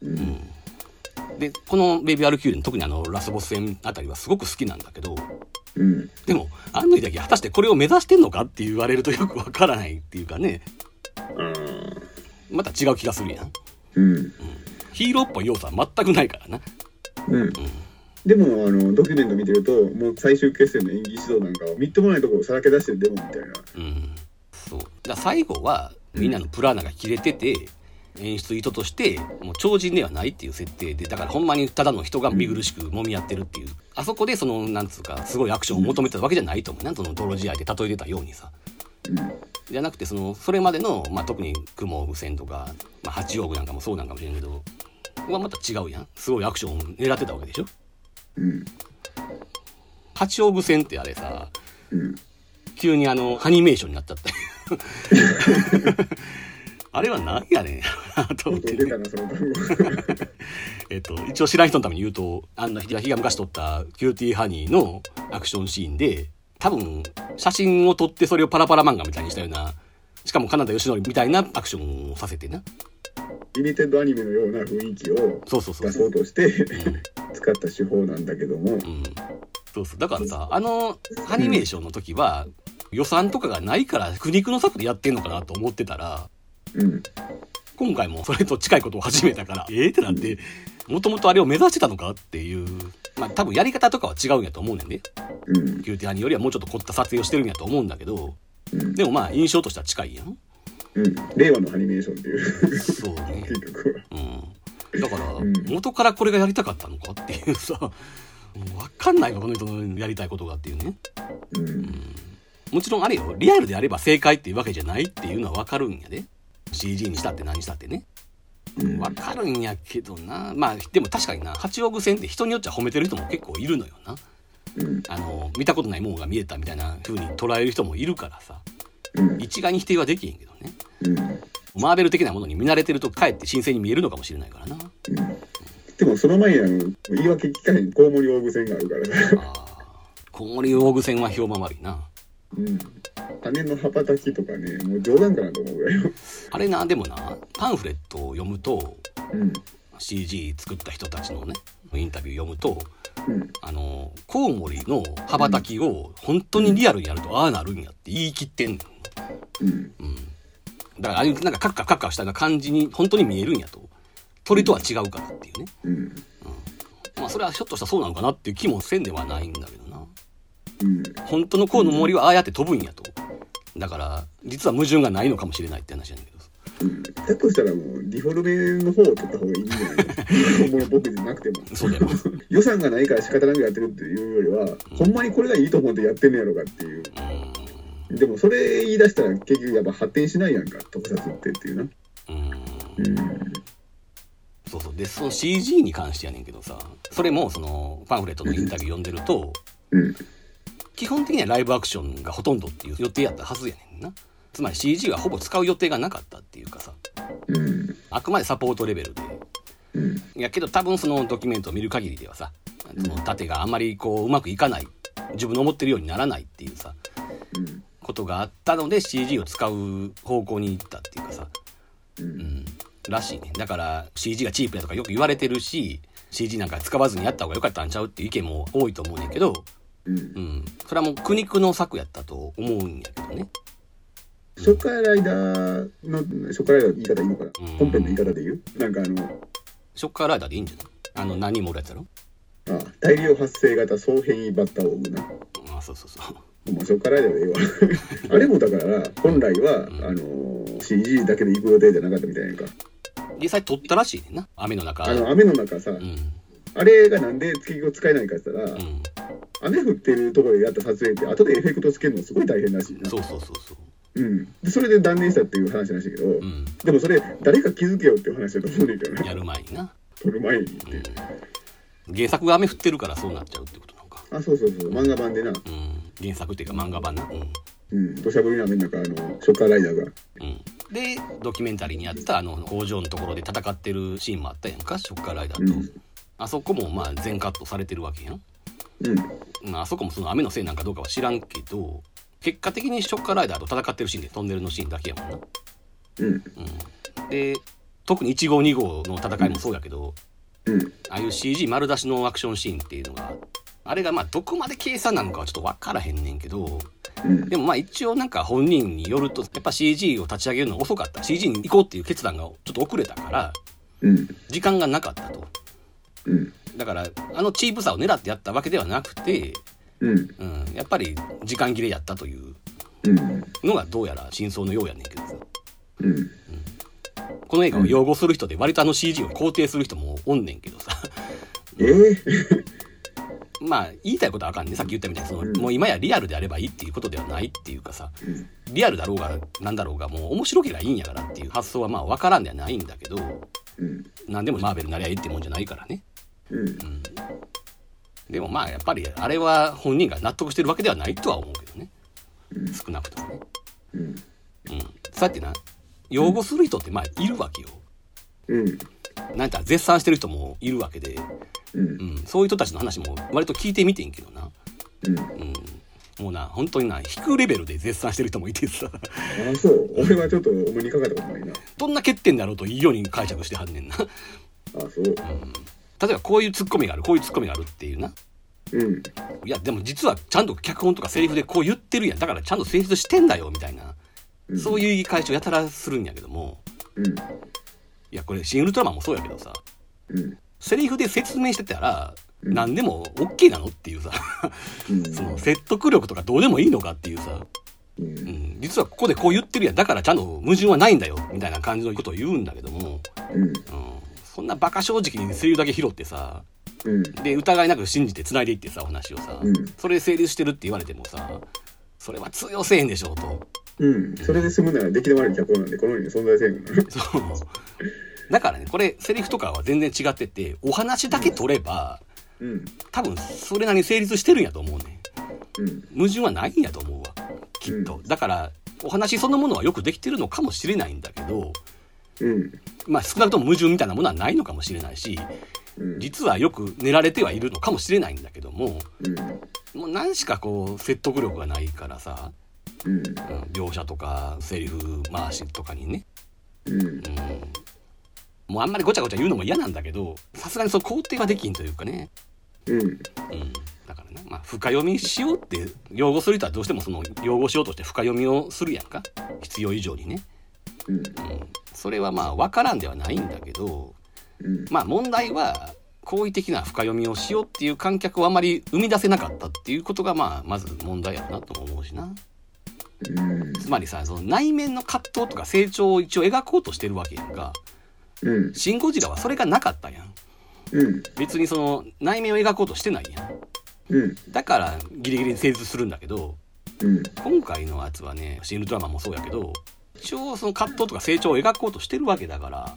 うん。でこの「ベイビー・ワルキューレ」の特にあのラスボス戦あたりはすごく好きなんだけど。うん。でも安野秀明果たしてこれを目指してんのかって言われるとよくわからないっていうかね。ああまた違う気がするやん。うんヒーローっぽい要素は全くないからな。うん。でもあのドキュメント見てるともう最終決戦の演技指導なんかはみっともないところをさらけ出してるデモみたいな。うん。そう。だ最後はみんなのプラーナが切れてて演出意図としてもう超人ではないっていう設定でだからほんまにただの人が見苦しく揉み合ってるっていう。あそこでそのなんつうかすごいアクションを求めてたわけじゃないと思う。なその泥仕合で例えてたようにさ。うん。じゃなくてそのそれまでの、まあ、特にクモオーグ戦とか、まあ、八王子なんかもそうなんかもしれんけどはまた違うやん。すごいアクションを狙ってたわけでしょ？うん。八王子戦ってあれさうん。急にあのアニメーションになっちゃった あれは何やねん。なと思ってね。えっと、一応知らん人のために言うと、あの、秀明が昔撮ったキューティーハニーのアクションシーンで、多分、写真を撮ってそれをパラパラ漫画みたいにしたような、しかもカナダ吉典みたいなアクションをさせてな。リミテッドアニメのような雰囲気を出そ。そううとしてうん使った手法なんだけども、うん。そうそう。だからさ、あの、アニメーションの時は、予算とかがないから苦肉の策でやってんのかなと思ってたら、うん、今回もそれと近いことを始めたから、ええってなって、もともとあれを目指してたのかっていう、まあ多分やり方とかは違うんやと思うねんね。うん、キューティーハニーよりはもうちょっと凝った撮影をしてるんやと思うんだけど、うん、でもまあ印象としては近いやん。うん、例のアニメーションっていう、そうね。結局は。うん。だからうん、元からこれがやりたかったのか？っていうさ、もうわかんないわ、この人のやりたいことがっていうね。うん、もちろんあれよ、リアルであれば正解っていうわけじゃないっていうのはわかるんやで。CG にしたって何したってね。うんわかるんやけどな。まあ、でも確かにな、八億線って人によっちゃ褒めてる人も結構いるのよな。うん、あの、見たことないものが見えたみたいな風に捉える人もいるからさ。うん、一概に否定はできへんけどね。うん。マーベル的なものに見慣れてるとかえって新鮮に見えるのかもしれないからな。でもその前にあの言い訳聞かへんコウモリ大具線があるから、ああ。コウモリ大具線は評判悪いな。うん、羽の羽ばたきとかねもう冗談かなと思うぐらいよ、あれな、でもな、パンフレットを読むと、うん、CG 作った人たちのね、インタビュー読むと、うん、あの、コウモリの羽ばたきを本当にリアルにやるとああなるんやって言い切ってんの。うん、うん。だからあなんかカッカカッカしたような感じに本当に見えるんやと。鳥とは違うからっていうね。うん、まあそれはひょっとしたらそうなのかなっていう気もせんではないんだけどな。うん、本当のコウの森はああやって飛ぶんやと。だから、実は矛盾がないのかもしれないって話なんだけど。うん。だとしたらもうディフォルメの方を取った方がいいんじゃないのもう僕じゃなくても。そうだよ。予算がないから仕方なくやってるっていうよりは、ほんまにこれがいいと思ってやってんのやろかっていう。うでもそれ言い出したら結局やっぱ発展しないやんか、特撮ってっていうな。ん。うん。うん。そうそう。で、その CG に関してやねんけどさ、それもそのパンフレットのインタビュー読んでると、うん。基本的にはライブアクションがほとんどっていう予定やったはずやねんな。つまり CG はほぼ使う予定がなかったっていうかさ、うん。あくまでサポートレベルで。うん。やけど多分そのドキュメントを見る限りではさ、その縦があんまりこううまくいかない、自分の思ってるようにならないっていうさ、うん。ことがあったので CG を使う方向に行ったっていうかさ、う。うんん、らしいね。だから CG がチープやとかよく言われてるし、CG なんか使わずにやった方が良かったんちゃうっていう意見も多いと思うねんけど、うんう。ん。それはもう苦肉の策やったと思うんやけどね。ショッカーライダーの、ショッカーライダーの言い方いいのかな？うん本編の言い方で言う？なんかあの、ショッカーライダーでいいんじゃない？あの、何人もおるやつやろ？あ大量発生型総変異バッターを生むな。あそうそうそう。もうショッカーライダーでええわ。あれもだから、本来は、あの、CG だけで行く予定じゃなかったみたいやんか。実際撮ったらしいねんな。雨の中。あの、雨の中さ、うん。あれがなんで結局使えないかって言ったら、うん。雨降ってるところでやった撮影って、後でエフェクトつけるのすごい大変らしいな。そうそうそうそう。うん。で、それで断念したっていう話らしいけど、うん。でもそれ、誰か気づけよっていう話だと思うねんけどね。やる前にな。撮る前にっうて。ん。原作が雨降ってるからそうなっちゃうってこと。あ、そうそうそう、漫画版でな、うん。原作っていうか漫画版な。うん。うん、土砂降りの雨の中、あの、ショッカーライダーが、うん。で、ドキュメンタリーにあったあの工場のところで戦ってるシーンもあったやんか、ショッカーライダーと。うんあそこもまあ全カットされてるわけやん。うん、まああそこもその雨のせいなんかどうかは知らんけど、結果的にショッカーライダーと戦ってるシーンでトンネルのシーンだけやもんな。うん、で、特に1号2号の戦いもそうやけど、うん、ああいう CG 丸出しのアクションシーンっていうのが、あれがまあどこまで計算なのかはちょっとわからへんねんけど、うん、でもまあ一応なんか本人によると、やっぱ CG を立ち上げるのが遅かった。CG に行こうっていう決断がちょっと遅れたから、うん、時間がなかったと。うん、だから、あのチープさを狙ってやったわけではなくて、うん、うん、やっぱり時間切れやったといううん、のがどうやら真相のようやねんけどさ。うん、この映画を擁護する人で割とあの CG を肯定する人もおんねんけどさ。えー、まあ言いたいことはあかんねさっき言ったみたいにその、うん。もう今やリアルであればいいっていうことではないっていうかさうん、リアルだろうがなんだろうがもう面白けりゃいいんやからっていう発想はまあ分からんではないんだけどうん、何でもマーベルになりゃいいってもんじゃないからね、うん、うん、でもまあやっぱりあれは本人が納得してるわけではないとは思うけどね。うん。少なくともね。うん、うん。そうやってな擁護する人ってまあいるわけよ。うん。なんやったら絶賛してる人もいるわけで、うんう。ん、そういう人たちの話も割と聞いてみてんけどな。うん。うん。もうな、本当にな、低レベルで絶賛してる人もいてさ、ああ、そう。俺はちょっとお目にかかったことないな。どんな欠点であろうといいように解釈してはんねんな。ああ、そう。例えばこういうツッコミがある、こういうツッコミがあるっていうな。うん。いや、でも実はちゃんと脚本とかセリフでこう言ってるやん。だからちゃんと成立してんだよ、みたいな。うんそういう言い返しをやたらするんやけども、うん。いや、これ、シン・ウルトラマンもそうやけどさ、うん。セリフで説明してたら、うん何でも OK なのっていうさ、うん。その説得力とかどうでもいいのかっていうさ、う。うんん、実はここでこう言ってるやん。だからちゃんと矛盾はないんだよ、みたいな感じのことを言うんだけども、うん。うん、そんなバカ正直にセリフだけ拾ってさ、うん。で、疑いなく信じて繋いでいってさ、お話をさ、うんそれで成立してるって言われてもさ、それは通用せえへんでしょうと。うん。それで済むなら出来の悪い脚本なんで、この世に存在せん。そう。だからね、これ、セリフとかは全然違ってて、お話だけ取れば、うん。多分、それなりに成立してるんやと思うね。うん。矛盾はないんやと思うわ。きっと。だから、お話そのものはよくできてるのかもしれないんだけど、うん。まあ少なくとも矛盾みたいなものはないのかもしれないし、うん。実はよく練られてはいるのかもしれないんだけども、うん。もう何しかこう、説得力がないからさ、うん。うん描写とか、セリフ回しとかにね、うん。うんもうあんまりごちゃごちゃ言うのも嫌なんだけど、さすがにそう肯定はできんというかね。うん。うん。だからね、まあ、深読みしようって、擁護する人はどうしてもその、擁護しようとして深読みをするやんか。必要以上にね。うん。うん。それはまあ、わからんではないんだけど、うん。まあ問題は、好意的な深読みをしようっていう観客をあまり生み出せなかったっていうことが、まあ、まず問題やろなとも思うしな。うん。つまりさ、その内面の葛藤とか成長を一応描こうとしてるわけやんか。うん。シン・ゴジラはそれがなかったやん。うん。別にその内面を描こうとしてないやん。うん。だからギリギリ成立するんだけど、うん。今回のやつはね、シン・ウルトラマンもそうやけど、一応その葛藤とか成長を描こうとしてるわけだから、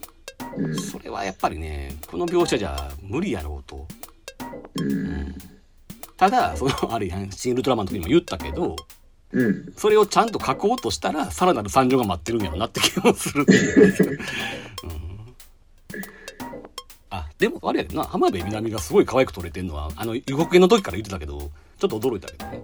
うん。それはやっぱりね、この描写じゃ無理やろうと。うん。ただ、その、あるやん、シン・ウルトラマンの時にも言ったけど、うん。それをちゃんと書こうとしたら、さらなる惨状が待ってるんやろなって気もするう。うんあ、でも、あれやけどな、浜辺美波がすごい可愛く撮れてんのは、あの、予告編の時から言ってたけど、ちょっと驚いたけどね。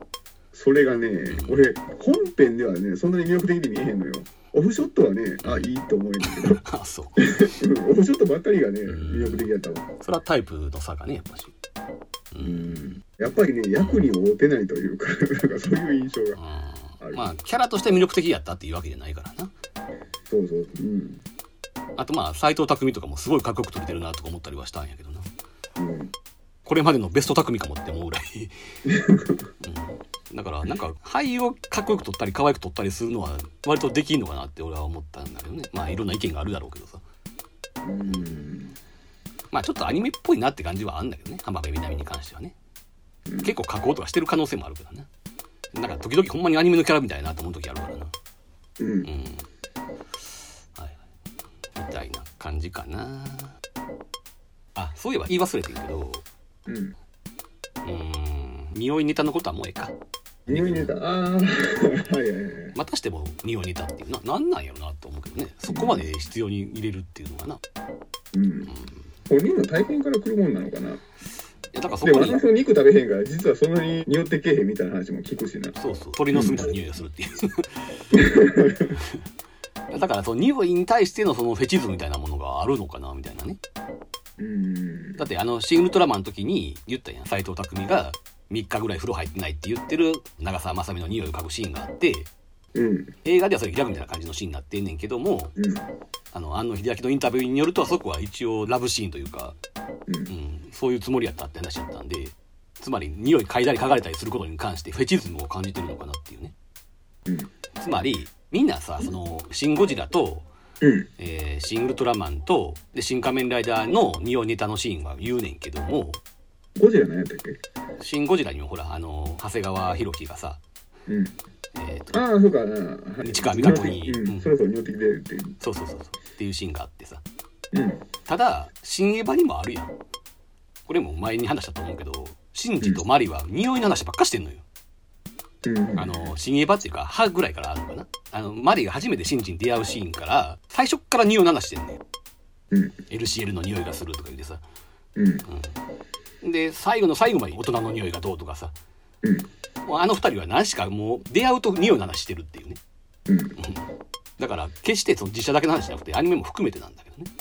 それがね、俺、本編ではね、そんなに魅力的に見えへんのよ。オフショットはね、あ、いいと思うんだけど、あ、そう。うんオフショットばっかりがね、魅力的やったわ。それはタイプの差がね、やっぱし。う。うんん。やっぱりね、役に合うてないというか、なんかそういう印象が。うんまあ、キャラとして魅力的やったっていうわけじゃないからな。そうそう。うん。あとまあ、斎藤匠とかもすごいかっこよく撮れてるなとか思ったりはしたんやけどな。うん。これまでのベスト匠かもって思うぐらい、うん、だからなんか俳優をかっこよく撮ったり可愛く撮ったりするのは割とできんのかなって俺は思ったんだけどね。まあいろんな意見があるだろうけどさ。うん。まあちょっとアニメっぽいなって感じはあるんだけどね。浜辺美波に関してはね。結構加工とかしてる可能性もあるけどねなんか時々ほんまにアニメのキャラみたいなと思う時あるからな。うん。うん。はいはい。みたいな感じかな。あそういえば言い忘れてるけどうん。うーん匂いネタのことはもうええか匂いネタ、ああ、はいはいはい。またしても匂いネタっていうななんなんやろなと思うけどねそこまで必要に入れるっていうのがないうん。本人の体験から来るもんなのかな。やだからそでも私の肉食べへんから、実はそんなに匂ってけえへんみたいな話も聞くしな。そうそう鳥の巣みたいな匂いがするっていう だからその匂いに対してのそのフェチズムみたいなものがあるのかなみたいなねうん。だってあの「シン・ウルトラマン」の時に言ったやん斎藤工が3日ぐらい風呂入ってないって言ってる長澤まさみの匂いを嗅ぐシーンがあってうん。映画ではそれギャグみたいな感じのシーンになってんねんけどもうん。あの庵野秀明のインタビューによるとそこは一応ラブシーンというかうんう。ん、そういうつもりやったって話やったんでつまり匂い嗅いだり嗅がれたりすることに関してフェチズムを感じてるのかなっていうねうん。つまりみんなさその「シン・ゴジラ」とうん。「えーシン・ウルトラマンと」で「新仮面ライダー」の匂いネタのシーンは言うねんけどもゴジラ何やったっけ「シン・ゴジラ」にもほらあの長谷川博己がさうん。えーとああ、そうかな。市川美香子にううんん。そろそろ匂ってきてるっていう。そうそうそうそうっていうシーンがあってさうん。ただ新エヴァにもあるやんこれも前に話したと思うけどシンジとマリは匂いの話ばっかしてんのよあの、新エヴァっていうか、歯ぐらいからあるのかな。あの、マリが初めてシンジに出会うシーンから、最初っから匂いの話してんねん。うん。LCL の匂いがするとか言ってさ。うん。で、最後の最後まで大人の匂いがどうとかさ。うん。もうあの二人は何しかもう出会うと匂いの話してるっていうね。うん。だから、決してその実写だけの話じゃなくて、アニメも含めてなんだけどね。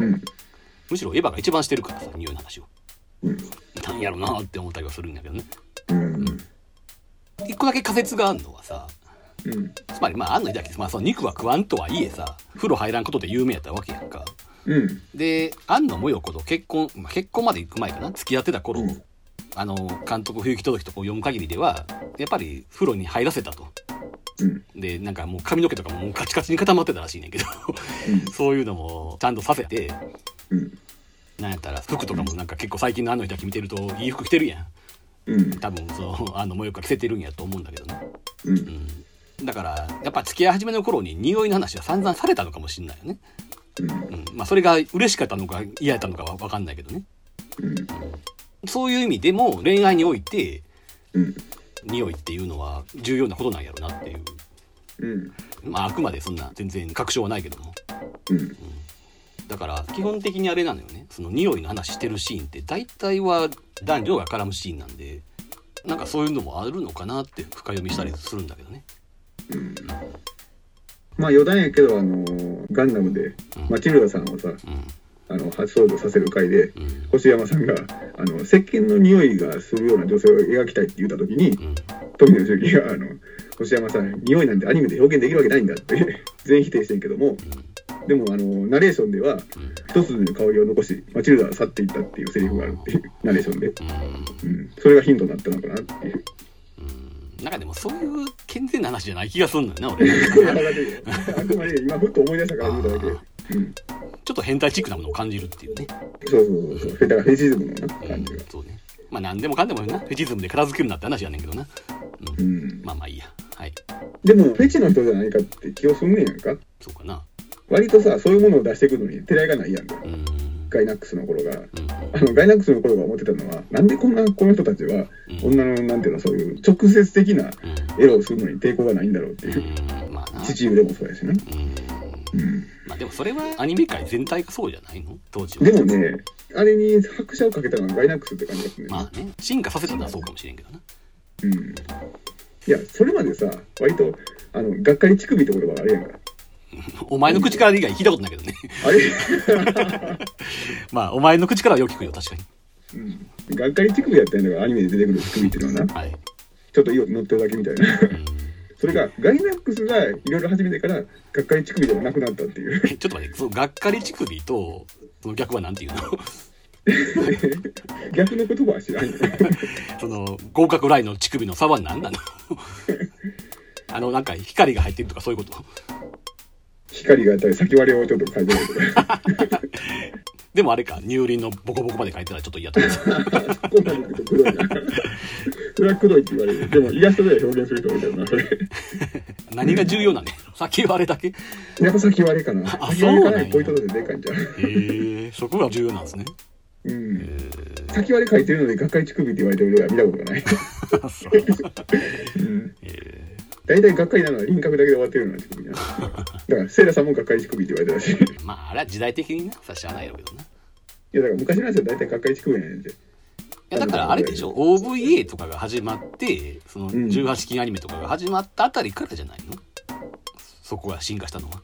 うん。むしろエヴァが一番してるからさ、匂いの話を。うん。なんやろなって思ったりはするんだけどね。うん。一個だけ仮説があるのはさ、うん。つまりまあ、安野秀明、まあその肉は食わんとはいえさ、風呂入らんことで有名やったわけやんか。うん。で、安野もよこと結婚、まあ、結婚まで行く前かな付き合ってた頃、うんあの、監督不行き届きとこう読む限りでは、やっぱり風呂に入らせたと。うん。で、なんかもう髪の毛とかももうカチカチに固まってたらしいねんけど、そういうのもちゃんとさせて、うん。なんやったら服とかもなんか結構最近の安野秀明見てるといい服着てるやん。うん。多分その、あの、もよか着せてるんやと思うんだけどね。うん。うん。だから、やっぱ付き合い始めの頃に匂いの話は散々されたのかもしんないよね。うん。うん。まあそれが嬉しかったのか嫌やったのかはわかんないけどね。うん。そういう意味でも恋愛においてうん。匂いっていうのは重要なことなんやろなっていう。うん。まああくまでそんな全然確証はないけども。うん。だから基本的にあれなのよね。その匂いの話してるシーンって大体は男女が絡むシーンなんで、なんかそういうのもあるのかなって深読みしたりするんだけどね。まあ余談やけど、あの、ガンダムで、マチルダさんをさ、うん。あの、初登場させる回で、うん。星山さんが、あの、石鹸の匂いがするような女性を描きたいって言った時に、うん。富野周樹が、あの、星山さん、匂いなんてアニメで表現できるわけないんだって全否定してんけども、でも、あの、ナレーションでは、一つの香りを残し、マチルダは去っていったっていうセリフがあるっていう、ナレーションで。うん。うん。それがヒントになったのかなっていう。うん。なんかでもそういう健全な話じゃない気がするのよな、俺。あくまで 今ふっと思い出したから言うただけ。うん。ちょっと変態チックなものを感じるっていうね。そうそうそう。だからフェチズムの感じが。そうね。まあ何でもかんでもな、フェチズムで片付けるなって話やねんけどな。う。うんん。まあまあいいや。はい。でも、フェチの人じゃないかって気をすんねんやんか。そうかな。割とさ、そういうものを出していくのに、てらいがないやんか。うん。ガイナックスの頃が。うん。あの、ガイナックスの頃が思ってたのは、なんでこんな、この人たちは、うん女の、なんていうの、そういう直接的なうん。エロをするのに抵抗がないんだろうっていう。うん。まあな。父上でもそうやしね。うん。うん。まあでもそれはアニメ界全体がそうじゃないの？当時は。でもね、あれに拍車をかけたのはガイナックスって感じがするね。まあね、進化させたのはそうかもしれんけどな。うん。いや、それまでさ、割と、あの、がっかり乳首って言葉があるやんか。お前の口から以外聞いたことないけどね。あれ？まあ、お前の口からはよく聞くよ、確かに。うん。がっかり乳首やったんだから、アニメで出てくる乳首っていうのはな、はい。ちょっと色乗ってるだけみたいな。うん。それが、ガイナックスがいろいろ始めてから、がっかり乳首ではなくなったっていう。えちょっと待って、そのがっかり乳首と、その逆はなんていうの？逆の言葉は知らんよ。その、合格ラインの乳首の差は何なの？あの、なんか光が入ってるとかそういうこと？光があったり、先割れをちょっと変えてるとか。でもあれか、乳輪のボコボコまで書いてたらちょっと嫌と思う。こんなの言うとくどいな。それはくどいって言われる。でも、イラストで表現すると思うけどな、それ。何が重要なんね先はあれだけへやっぱ先割れかな。あそうなんやポイントででかいんじゃん。えそこが重要なんですね。うん。先割れ書いてるのに、がっかり乳首って言われてる俺は見たことがない。そううん。え大体がっかりなのは輪郭だけで終わってるような乳首な。だから、セイラさんもがっかり乳首って言われてたし。まあ、あれは時代的にな、さしゃあないやろうけどな。いや、だから昔のやつは大体がっかり乳首なんやねんて。や、だからあれでしょ ?OVA とかが始まって、そのん18禁アニメとかが始まったあたりからじゃないの？そこが進化したのは。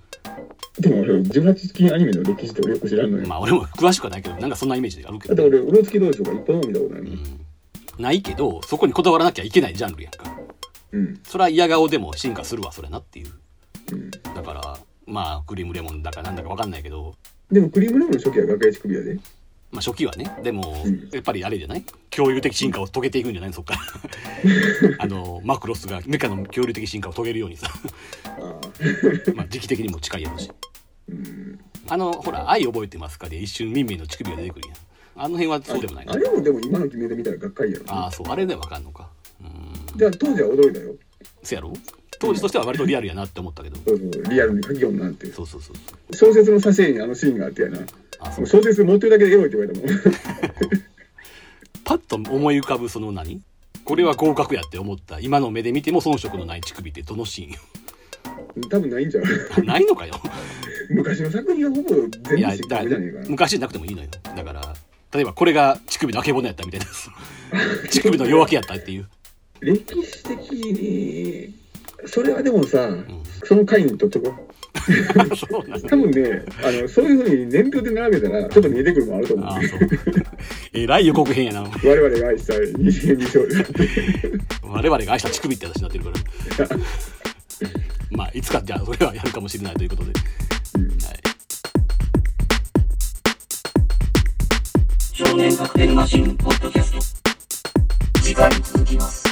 でも俺、18禁アニメの歴史って俺よく知らんのよ。まあ、俺も詳しくはないけど、なんかそんなイメージがあるけど。だって俺、うろつき同士とか一本も見たことないもん。うん。ないけど、そこにこだわらなきゃいけないジャンルやんか。うん。それは嫌顔でも進化するわ、それなっていう。うん。だから、まあ、クリームレモンだかなんだかわかんないけど、でも、クリームレモンの初期はがっかり乳首やで。まあ初期はね、でもうん、やっぱりあれじゃない？恐竜的進化を遂げていくんじゃない？のそっから。あの、マクロスがメカの恐竜的進化を遂げるようにさ。まあ時期的にも近いやろうし。うん。あの、ほら、愛覚えてますかで一瞬ミンミンの乳首が出てくるやん。あの辺はそうでもないのあれもでも今の目で見たらがっかりやろ。ああ、そう、あれでわかんのか。うん。じゃあ当時は驚いたよ。せやろ？当時としては割とリアルやなって思ったけど。そうそう、リアルに書き読むなんて。そうそうそうそう。小説の挿絵にあのシーンがあってやな。小説持ってるだけでエロいって言われたもん。パッと思い浮かぶその何？これは合格やって思った今の目で見ても遜色のない乳首ってどのシーン？よ多分ないんじゃう？ないのかよ昔の作品はほぼい全や部失だ格じゃねえかな昔なくてもいいのよだから例えばこれが乳首のあけぼのやったみたいな 乳首の夜明けやったっていう歴史的にそれはでもさ、その回にとっとこ 多分ねあのそういうふうに年表で並べたらちょっと見えてくるのもあると思う。ああそう。えらい予告編やな。我々が愛した二次元美少女我々が愛した乳首って話になってるから。まあいつかじゃあそれはやるかもしれないということで、はい。少年カクテルマシンポッドキャスト。次回続きます